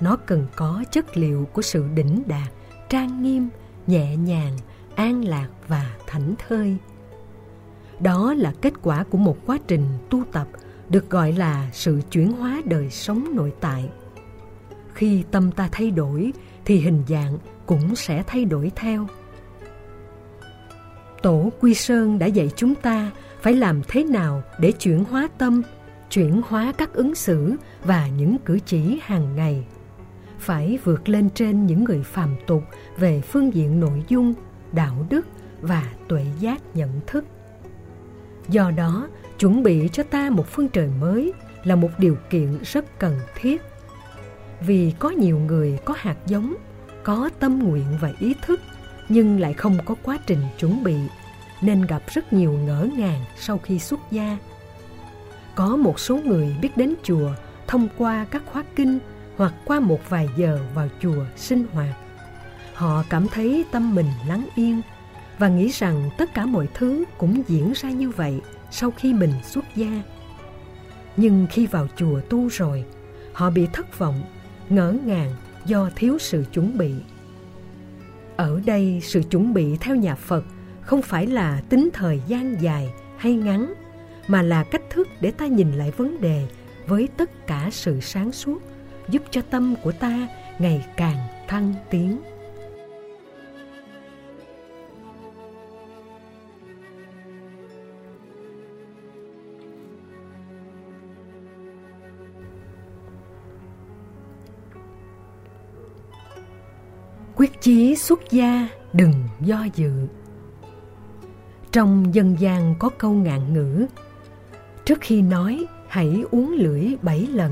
Nó cần có chất liệu của sự đỉnh đạt, trang nghiêm, nhẹ nhàng, an lạc và thảnh thơi. Đó là kết quả của một quá trình tu tập được gọi là sự chuyển hóa đời sống nội tại. Khi tâm ta thay đổi thì hình dạng cũng sẽ thay đổi theo. Tổ Quy Sơn đã dạy chúng ta phải làm thế nào để chuyển hóa tâm, chuyển hóa các ứng xử và những cử chỉ hàng ngày. Phải vượt lên trên những người phàm tục về phương diện nội dung, đạo đức và tuệ giác nhận thức. Do đó, chuẩn bị cho ta một phương trời mới là một điều kiện rất cần thiết. Vì có nhiều người có hạt giống, có tâm nguyện và ý thức nhưng lại không có quá trình chuẩn bị nên gặp rất nhiều ngỡ ngàng sau khi xuất gia. Có một số người biết đến chùa thông qua các khóa kinh hoặc qua một vài giờ vào chùa sinh hoạt. Họ cảm thấy tâm mình lắng yên và nghĩ rằng tất cả mọi thứ cũng diễn ra như vậy sau khi mình xuất gia. Nhưng khi vào chùa tu rồi, họ bị thất vọng, ngỡ ngàng do thiếu sự chuẩn bị. Ở đây sự chuẩn bị theo nhà Phật không phải là tính thời gian dài hay ngắn, mà là cách thức để ta nhìn lại vấn đề với tất cả sự sáng suốt, giúp cho tâm của ta ngày càng thăng tiến. quyết chí xuất gia đừng do dự trong dân gian có câu ngạn ngữ, trước khi nói hãy uống lưỡi bảy lần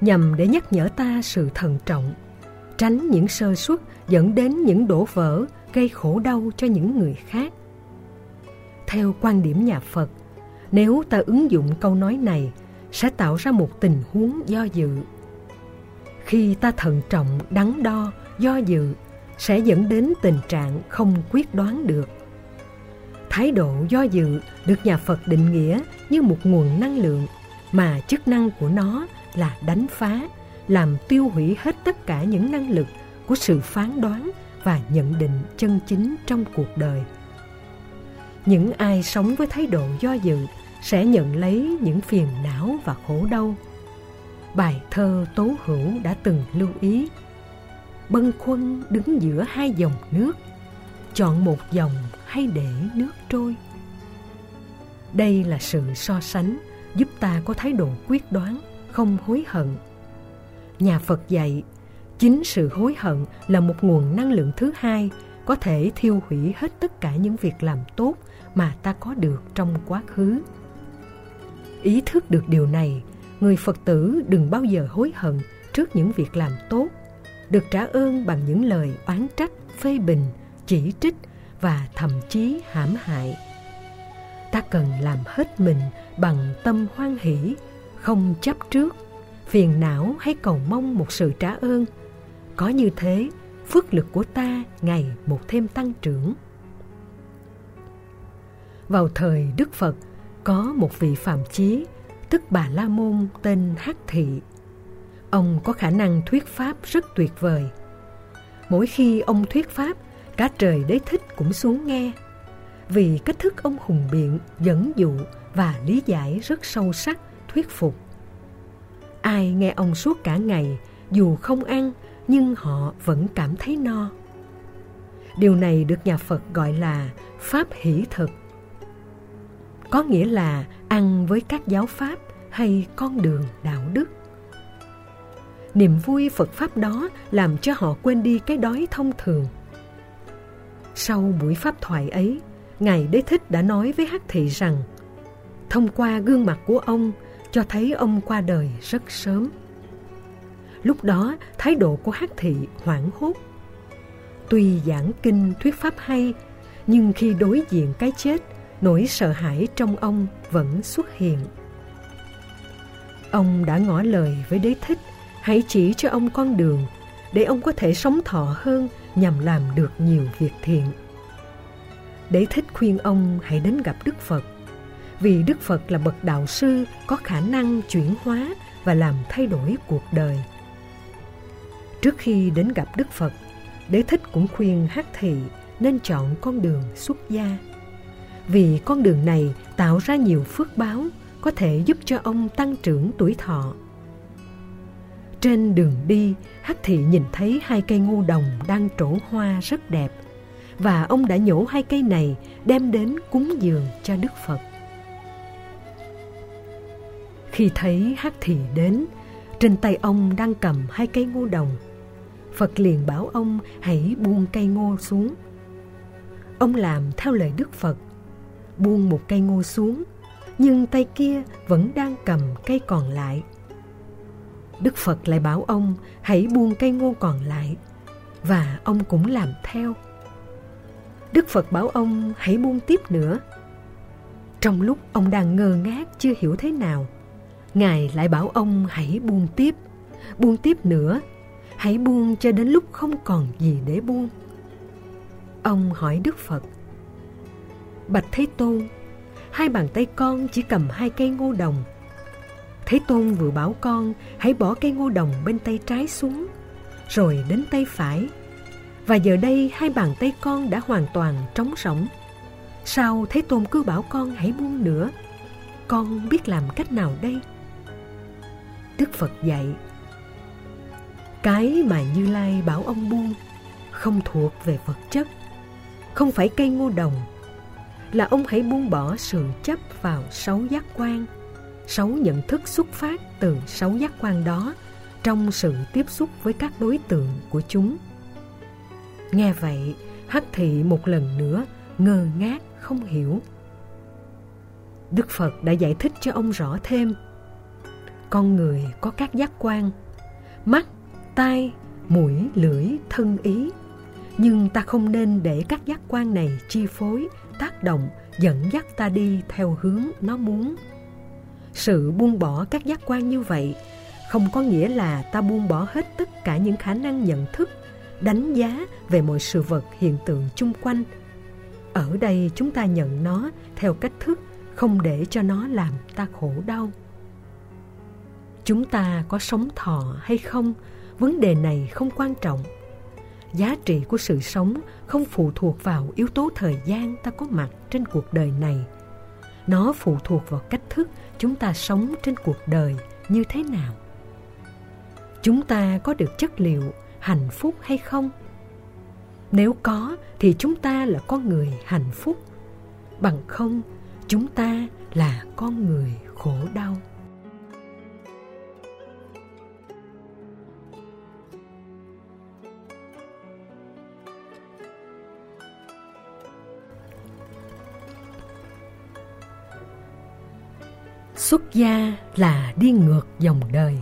nhằm để nhắc nhở ta sự thận trọng, tránh những sơ suất dẫn đến những đổ vỡ, gây khổ đau cho những người khác. Theo quan điểm nhà phật, nếu ta ứng dụng câu nói này, sẽ tạo ra một tình huống do dự. Khi ta thận trọng, đắn đo, do dự, sẽ dẫn đến tình trạng không quyết đoán được. Thái độ do dự được nhà phật định nghĩa như một nguồn năng lượng mà chức năng của nó là đánh phá, làm tiêu hủy hết tất cả những năng lực của sự phán đoán và nhận định chân chính trong cuộc đời. Những ai sống với thái độ do dự sẽ nhận lấy những phiền não và khổ đau. Bài thơ tố hữu đã từng lưu ý, bâng khuâng đứng giữa hai dòng nước, chọn một dòng hay để nước trôi. Đây là sự so sánh giúp ta có thái độ quyết đoán không hối hận. Nhà phật dạy, chính sự hối hận là một nguồn năng lượng thứ hai có thể thiêu hủy hết tất cả những việc làm tốt mà ta có được trong quá khứ. Ý thức được điều này, người phật tử đừng bao giờ hối hận trước những việc làm tốt, được trả ơn bằng những lời oán trách, phê bình, chỉ trích và thậm chí hãm hại. Ta cần làm hết mình bằng tâm hoan hỷ không chấp trước. Phiền não hay cầu mong một sự trả ơn. Có như thế, phước lực của ta ngày một thêm tăng trưởng. Vào thời đức phật, có một vị phạm chí, tức bà la môn, tên hắc thị. Ông có khả năng thuyết pháp rất tuyệt vời. Mỗi khi ông thuyết pháp, cả trời đế thích cũng xuống nghe. Vì cách thức ông hùng biện, dẫn dụ và lý giải rất sâu sắc thuyết phục. Ai nghe ông suốt cả ngày, dù không ăn, nhưng họ vẫn cảm thấy no. Điều này được nhà phật gọi là pháp hỷ thực. Có nghĩa là ăn với các giáo pháp hay con đường đạo đức. Niềm vui phật pháp đó làm cho họ quên đi cái đói thông thường. Sau buổi pháp thoại ấy, ngài đế thích đã nói với hắc thị rằng, thông qua gương mặt của ông cho thấy ông qua đời rất sớm lúc đó thái độ của Hắc thị hoảng hốt. Tuy giảng kinh thuyết pháp hay, nhưng khi đối diện cái chết, nỗi sợ hãi trong ông vẫn xuất hiện. Ông đã ngỏ lời với đế thích, hãy chỉ cho ông con đường để ông có thể sống thọ hơn nhằm làm được nhiều việc thiện. Đế thích khuyên ông hãy đến gặp Đức Phật, vì Đức Phật là bậc đạo sư có khả năng chuyển hóa và làm thay đổi cuộc đời. Trước khi đến gặp Đức Phật, Đế thích cũng khuyên Hắc thị nên chọn con đường xuất gia. Vì con đường này tạo ra nhiều phước báo có thể giúp cho ông tăng trưởng tuổi thọ. Trên đường đi, Hắc thị nhìn thấy hai cây ngô đồng đang trổ hoa rất đẹp và ông đã nhổ hai cây này đem đến cúng dường cho Đức Phật. Khi thấy Hắc Thì đến, trên tay ông đang cầm hai cây ngô đồng. Phật liền bảo ông hãy buông cây ngô xuống. Ông làm theo lời Đức Phật, buông một cây ngô xuống, nhưng tay kia vẫn đang cầm cây còn lại. Đức Phật lại bảo ông hãy buông cây ngô còn lại, và ông cũng làm theo. Đức Phật bảo ông hãy buông tiếp nữa. Trong lúc ông đang ngơ ngác chưa hiểu thế nào, Ngài lại bảo ông hãy buông tiếp, buông tiếp nữa, hãy buông cho đến lúc không còn gì để buông. Ông hỏi Đức Phật, Bạch Thế Tôn, hai bàn tay con chỉ cầm hai cây ngô đồng. Thế Tôn vừa bảo con hãy bỏ cây ngô đồng bên tay trái xuống, rồi đến tay phải. Và giờ đây hai bàn tay con đã hoàn toàn trống rỗng. Sao Thế Tôn cứ bảo con hãy buông nữa? Con biết làm cách nào đây? Đức Phật dạy Cái mà Như Lai bảo ông buông không thuộc về vật chất, không phải cây ngô đồng, là ông hãy buông bỏ sự chấp vào sáu giác quan, sáu nhận thức xuất phát từ sáu giác quan đó trong sự tiếp xúc với các đối tượng của chúng. Nghe vậy, Hắc thị một lần nữa ngơ ngác không hiểu. Đức Phật đã giải thích cho ông rõ thêm con người có các giác quan. Mắt, tai, mũi, lưỡi, thân ý. Nhưng ta không nên để các giác quan này chi phối, tác động, dẫn dắt ta đi theo hướng nó muốn. Sự buông bỏ các giác quan như vậy không có nghĩa là ta buông bỏ hết tất cả những khả năng nhận thức, đánh giá về mọi sự vật hiện tượng chung quanh. Ở đây chúng ta nhận nó theo cách thức không để cho nó làm ta khổ đau chúng ta có sống thọ hay không? Vấn đề này không quan trọng. Giá trị của sự sống không phụ thuộc vào yếu tố thời gian ta có mặt trên cuộc đời này. Nó phụ thuộc vào cách thức chúng ta sống trên cuộc đời như thế nào. Chúng ta có được chất liệu hạnh phúc hay không? Nếu có, thì chúng ta là con người hạnh phúc. Bằng không, chúng ta là con người khổ đau. Xuất gia là đi ngược dòng đời.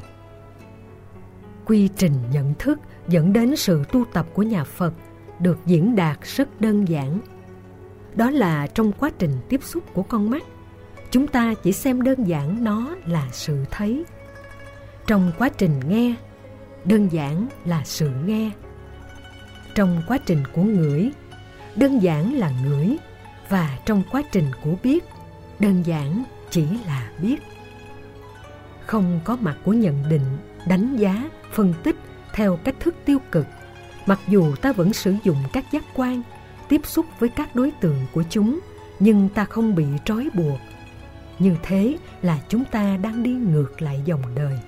Quy trình nhận thức dẫn đến sự tu tập của nhà phật được diễn đạt rất đơn giản. Đó là trong quá trình tiếp xúc của con mắt, chúng ta chỉ xem đơn giản nó là sự thấy. Trong quá trình nghe, đơn giản là sự nghe. Trong quá trình của ngửi, đơn giản là ngửi. Và trong quá trình của biết, đơn giản chỉ là biết. Không có mặt của nhận định, đánh giá, phân tích theo cách thức tiêu cực. Mặc dù ta vẫn sử dụng các giác quan, tiếp xúc với các đối tượng của chúng, nhưng ta không bị trói buộc. Như thế là chúng ta đang đi ngược lại dòng đời.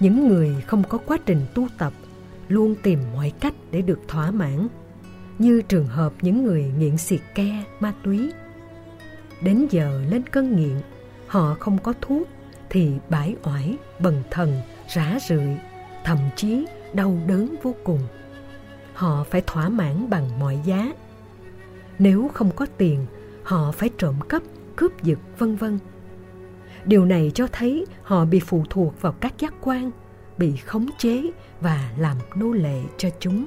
Những người không có quá trình tu tập luôn tìm mọi cách để được thỏa mãn, như trường hợp những người nghiện xì ke, ma túy. Đến giờ lên cơn nghiện, họ không có thuốc thì bãi oải, bần thần, rã rượi, thậm chí đau đớn vô cùng. Họ phải thỏa mãn bằng mọi giá. Nếu không có tiền, họ phải trộm cắp, cướp giật, vân vân. Điều này cho thấy họ bị phụ thuộc vào các giác quan, bị khống chế và làm nô lệ cho chúng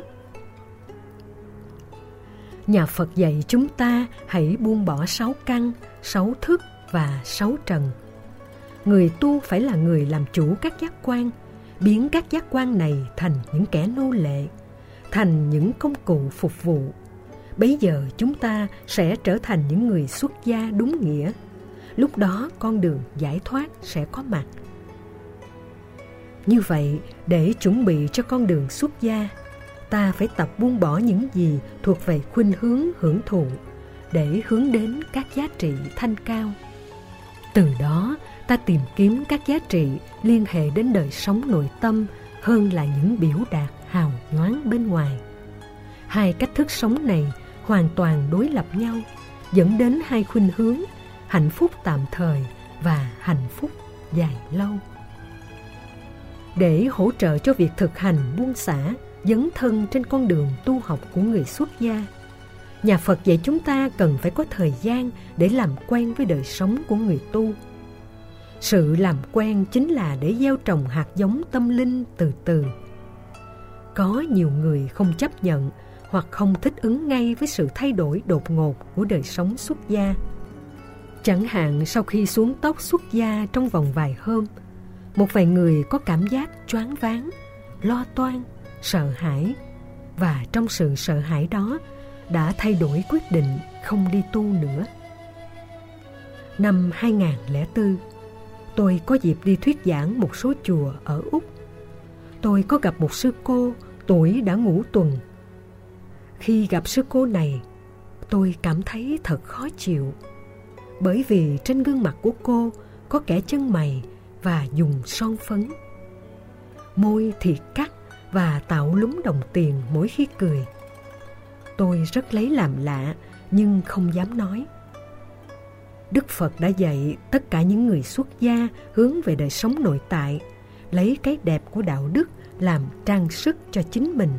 nhà phật dạy chúng ta hãy buông bỏ sáu căn, sáu thức và sáu trần. Người tu phải là người làm chủ các giác quan, biến các giác quan này thành những kẻ nô lệ, thành những công cụ phục vụ. Bấy giờ chúng ta sẽ trở thành những người xuất gia đúng nghĩa. Lúc đó con đường giải thoát sẽ có mặt. Như vậy, để chuẩn bị cho con đường xuất gia ta phải tập buông bỏ những gì thuộc về khuynh hướng hưởng thụ, để hướng đến các giá trị thanh cao. Từ đó, ta tìm kiếm các giá trị liên hệ đến đời sống nội tâm hơn là những biểu đạt hào nhoáng bên ngoài. Hai cách thức sống này hoàn toàn đối lập nhau, dẫn đến hai khuynh hướng, hạnh phúc tạm thời và hạnh phúc dài lâu. Để hỗ trợ cho việc thực hành buông xả dấn thân trên con đường tu học của người xuất gia. Nhà phật dạy chúng ta cần phải có thời gian để làm quen với đời sống của người tu. Sự làm quen chính là để gieo trồng hạt giống tâm linh từ từ. Có nhiều người không chấp nhận hoặc không thích ứng ngay với sự thay đổi đột ngột của đời sống xuất gia. Chẳng hạn, sau khi xuống tóc xuất gia trong vòng vài hôm, một vài người có cảm giác choáng váng, lo toan sợ hãi và trong sự sợ hãi đó đã thay đổi quyết định không đi tu nữa. Năm 2004, tôi có dịp đi thuyết giảng một số chùa ở Úc. Tôi có gặp một sư cô tuổi đã ngủ tuần. Khi gặp sư cô này, tôi cảm thấy thật khó chịu bởi vì trên gương mặt của cô có kẻ chân mày và dùng son phấn. Môi thì cắt và tạo lúng đồng tiền mỗi khi cười. Tôi rất lấy làm lạ nhưng không dám nói. Đức Phật đã dạy tất cả những người xuất gia hướng về đời sống nội tại, lấy cái đẹp của đạo đức làm trang sức cho chính mình.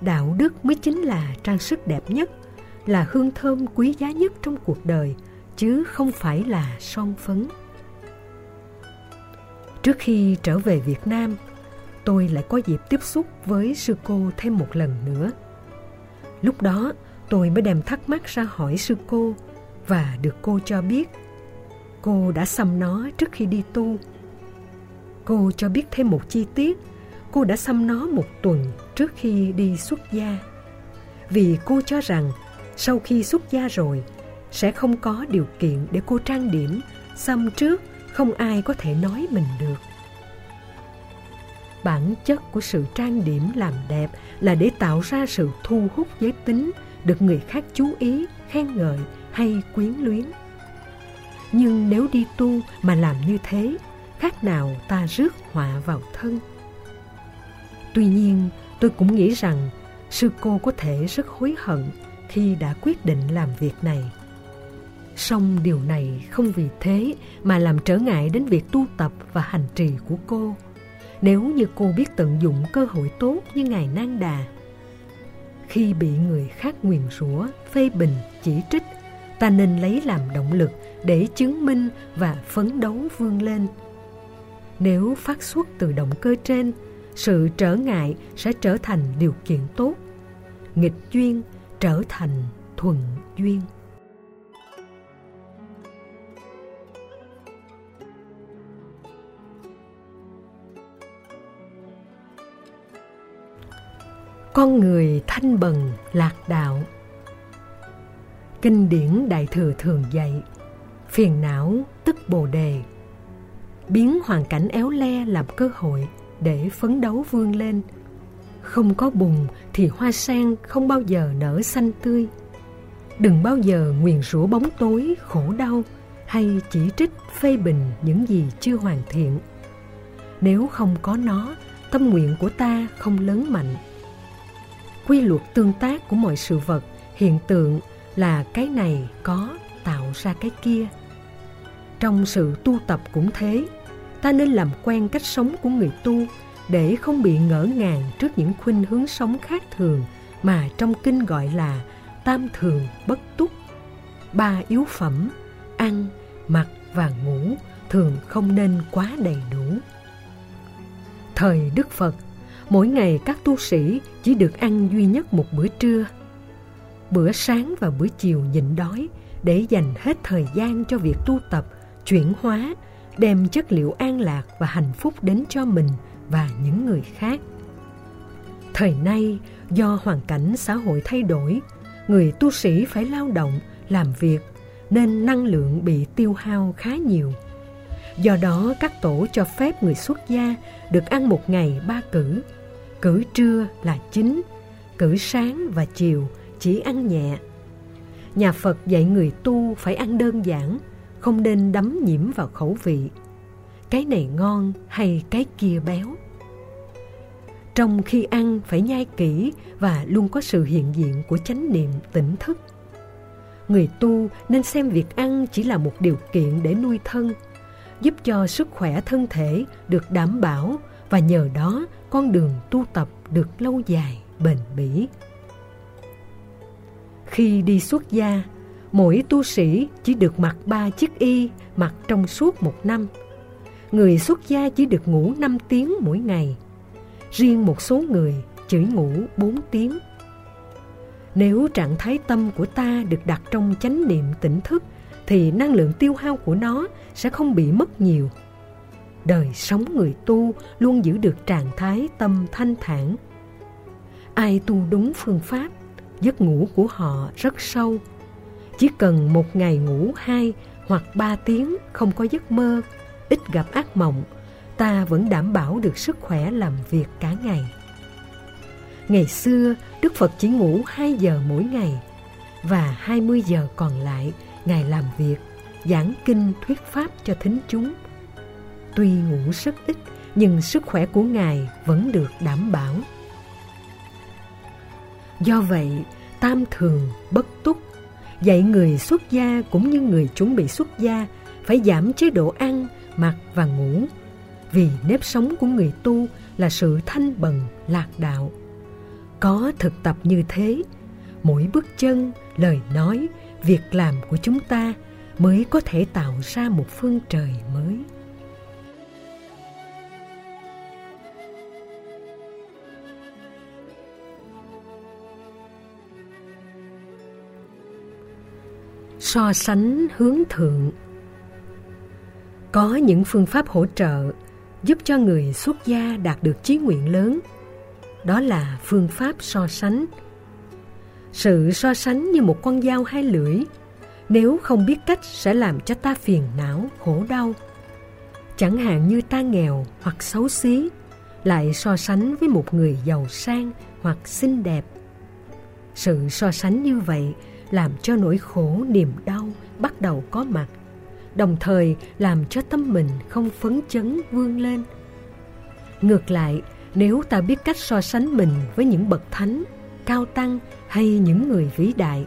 Đạo đức mới chính là trang sức đẹp nhất, là hương thơm quý giá nhất trong cuộc đời, chứ không phải là son phấn. Trước khi trở về Việt Nam, tôi lại có dịp tiếp xúc với sư cô thêm một lần nữa. Lúc đó, tôi mới đem thắc mắc ra hỏi sư cô và được cô cho biết cô đã xăm nó trước khi đi tu. Cô cho biết thêm một chi tiết, cô đã xăm nó một tuần trước khi đi xuất gia. Vì cô cho rằng sau khi xuất gia rồi sẽ không có điều kiện để cô trang điểm, xăm trước không ai có thể nói mình được bản chất của sự trang điểm làm đẹp là để tạo ra sự thu hút giới tính, được người khác chú ý, khen ngợi hay quyến luyến. Nhưng nếu đi tu mà làm như thế, khác nào ta rước họa vào thân. Tuy nhiên, tôi cũng nghĩ rằng sư cô có thể rất hối hận khi đã quyết định làm việc này. Song điều này không vì thế mà làm trở ngại đến việc tu tập và hành trì của cô nếu như cô biết tận dụng cơ hội tốt như ngài Nang Đà. Khi bị người khác nguyền rủa, phê bình, chỉ trích, ta nên lấy làm động lực để chứng minh và phấn đấu vươn lên. Nếu phát xuất từ động cơ trên, sự trở ngại sẽ trở thành điều kiện tốt. Nghịch duyên trở thành thuận duyên. Con người thanh bần lạc đạo. Kinh điển đại thừa thường dạy, phiền não tức bồ đề. Biến hoàn cảnh éo le làm cơ hội để phấn đấu vươn lên. Không có bùn thì hoa sen không bao giờ nở xanh tươi. Đừng bao giờ nguyền rủa bóng tối, khổ đau hay chỉ trích phê bình những gì chưa hoàn thiện. Nếu không có nó, tâm nguyện của ta không lớn mạnh quy luật tương tác của mọi sự vật hiện tượng là cái này có tạo ra cái kia. Trong sự tu tập cũng thế ta nên làm quen cách sống của người tu để không bị ngỡ ngàng trước những khuynh hướng sống khác thường mà trong kinh gọi là tam thường bất túc. Ba yếu phẩm ăn mặc và ngủ thường không nên quá đầy đủ. Thời Đức Phật, mỗi ngày các tu sĩ chỉ được ăn duy nhất một bữa trưa. Bữa sáng và bữa chiều nhịn đói để dành hết thời gian cho việc tu tập, chuyển hóa, đem chất liệu an lạc và hạnh phúc đến cho mình và những người khác. Thời nay, do hoàn cảnh xã hội thay đổi, người tu sĩ phải lao động, làm việc, nên năng lượng bị tiêu hao khá nhiều. Do đó, các tổ cho phép người xuất gia được ăn một ngày ba cử. Cử trưa là chính, cử sáng và chiều chỉ ăn nhẹ. Nhà Phật dạy người tu phải ăn đơn giản, không nên đắm nhiễm vào khẩu vị. Cái này ngon hay cái kia béo. Trong khi ăn phải nhai kỹ và luôn có sự hiện diện của chánh niệm tỉnh thức. Người tu nên xem việc ăn chỉ là một điều kiện để nuôi thân, giúp cho sức khỏe thân thể được đảm bảo và nhờ đó con đường tu tập được lâu dài, bền bỉ. Khi đi xuất gia, mỗi tu sĩ chỉ được mặc ba chiếc y mặc trong suốt một năm. Người xuất gia chỉ được ngủ 5 tiếng mỗi ngày. Riêng một số người chỉ ngủ 4 tiếng. Nếu trạng thái tâm của ta được đặt trong chánh niệm tỉnh thức thì năng lượng tiêu hao của nó sẽ không bị mất nhiều. Đời sống người tu luôn giữ được trạng thái tâm thanh thản. Ai tu đúng phương pháp, giấc ngủ của họ rất sâu. Chỉ cần một ngày ngủ hai hoặc ba tiếng không có giấc mơ, ít gặp ác mộng, ta vẫn đảm bảo được sức khỏe làm việc cả ngày. Ngày xưa, Đức Phật chỉ ngủ 2 giờ mỗi ngày và 20 giờ còn lại Ngài làm việc, giảng kinh thuyết pháp cho thính chúng. Tuy ngủ rất ít, nhưng sức khỏe của Ngài vẫn được đảm bảo. Do vậy, tam thường bất túc, dạy người xuất gia cũng như người chuẩn bị xuất gia phải giảm chế độ ăn, mặc và ngủ, vì nếp sống của người tu là sự thanh bần, lạc đạo. Có thực tập như thế, mỗi bước chân, lời nói, việc làm của chúng ta mới có thể tạo ra một phương trời mới so sánh hướng thượng. Có những phương pháp hỗ trợ giúp cho người xuất gia đạt được chí nguyện lớn. Đó là phương pháp so sánh. Sự so sánh như một con dao hai lưỡi, nếu không biết cách sẽ làm cho ta phiền não, khổ đau. Chẳng hạn như ta nghèo hoặc xấu xí, lại so sánh với một người giàu sang hoặc xinh đẹp. Sự so sánh như vậy làm cho nỗi khổ, niềm đau bắt đầu có mặt, đồng thời làm cho tâm mình không phấn chấn vươn lên. Ngược lại, nếu ta biết cách so sánh mình với những bậc thánh, cao tăng hay những người vĩ đại,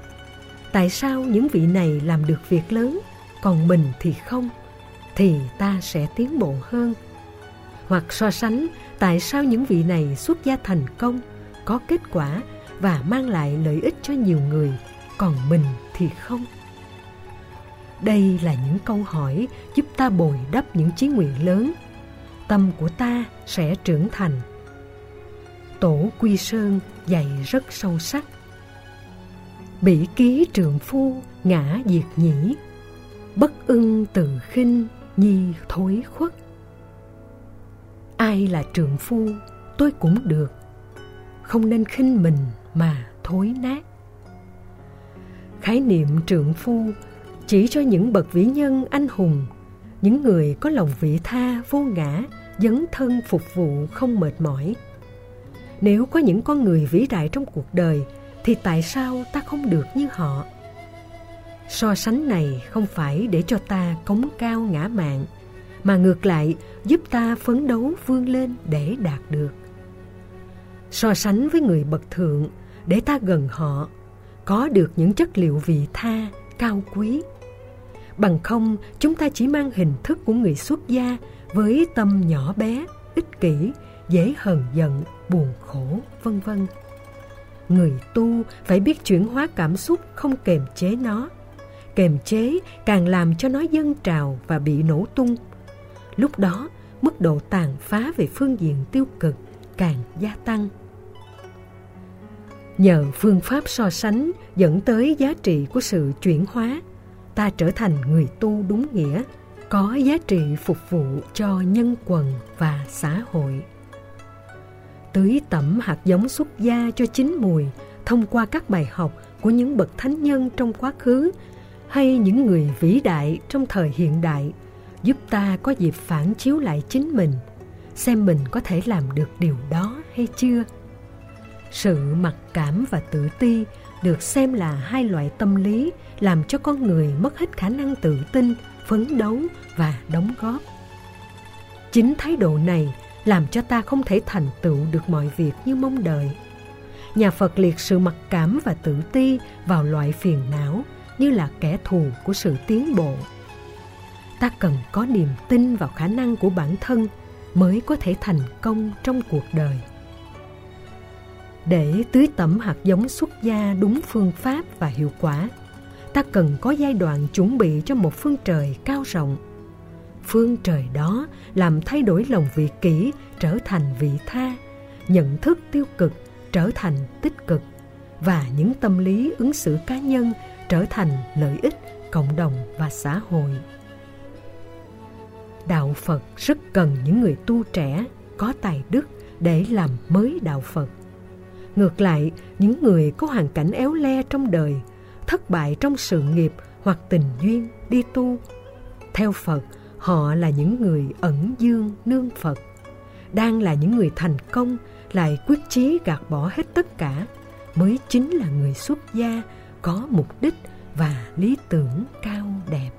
tại sao những vị này làm được việc lớn, còn mình thì không, thì ta sẽ tiến bộ hơn. Hoặc so sánh tại sao những vị này xuất gia thành công, có kết quả và mang lại lợi ích cho nhiều người còn mình thì không? Đây là những câu hỏi giúp ta bồi đắp những chí nguyện lớn. Tâm của ta sẽ trưởng thành. Tổ quy sơn dạy rất sâu sắc. Bỉ ký trượng phu ngã diệt nhĩ, bất ưng từ khinh nhi thối khuất. Ai là trượng phu tôi cũng được, không nên khinh mình mà thối nát khái niệm trượng phu, chỉ cho những bậc vĩ nhân anh hùng, những người có lòng vị tha, vô ngã, dấn thân phục vụ không mệt mỏi. Nếu có những con người vĩ đại trong cuộc đời, thì tại sao ta không được như họ? So sánh này không phải để cho ta cống cao ngã mạn, mà ngược lại giúp ta phấn đấu vươn lên để đạt được. So sánh với người bậc thượng, để ta gần họ có được những chất liệu vị tha, cao quý. Bằng không, chúng ta chỉ mang hình thức của người xuất gia với tâm nhỏ bé, ích kỷ, dễ hờn giận, buồn khổ, vân vân. Người tu phải biết chuyển hóa cảm xúc không kềm chế nó. Kềm chế càng làm cho nó dâng trào và bị nổ tung. Lúc đó, mức độ tàn phá về phương diện tiêu cực càng gia tăng. Nhờ phương pháp so sánh dẫn tới giá trị của sự chuyển hóa, ta trở thành người tu đúng nghĩa, có giá trị phục vụ cho nhân quần và xã hội. Tưới tẩm hạt giống xuất gia cho chín mùi thông qua các bài học của những bậc thánh nhân trong quá khứ hay những người vĩ đại trong thời hiện đại giúp ta có dịp phản chiếu lại chính mình xem mình có thể làm được điều đó hay chưa sự mặc cảm và tự ti được xem là hai loại tâm lý làm cho con người mất hết khả năng tự tin, phấn đấu và đóng góp. Chính thái độ này làm cho ta không thể thành tựu được mọi việc như mong đợi. Nhà phật liệt sự mặc cảm và tự ti vào loại phiền não như là kẻ thù của sự tiến bộ. Ta cần có niềm tin vào khả năng của bản thân mới có thể thành công trong cuộc đời để tưới tẩm hạt giống xuất gia đúng phương pháp và hiệu quả, ta cần có giai đoạn chuẩn bị cho một phương trời cao rộng. Phương trời đó làm thay đổi lòng vị kỷ, trở thành vị tha, nhận thức tiêu cực, trở thành tích cực, và những tâm lý ứng xử cá nhân trở thành lợi ích cộng đồng và xã hội. Đạo phật rất cần những người tu trẻ có tài đức để làm mới đạo phật ngược lại, những người có hoàn cảnh éo le trong đời, thất bại trong sự nghiệp hoặc tình duyên đi tu, theo phật, họ là những người ẩn dương nương phật. Đang là những người thành công, lại quyết chí gạt bỏ hết tất cả, mới chính là người xuất gia, có mục đích và lý tưởng cao đẹp.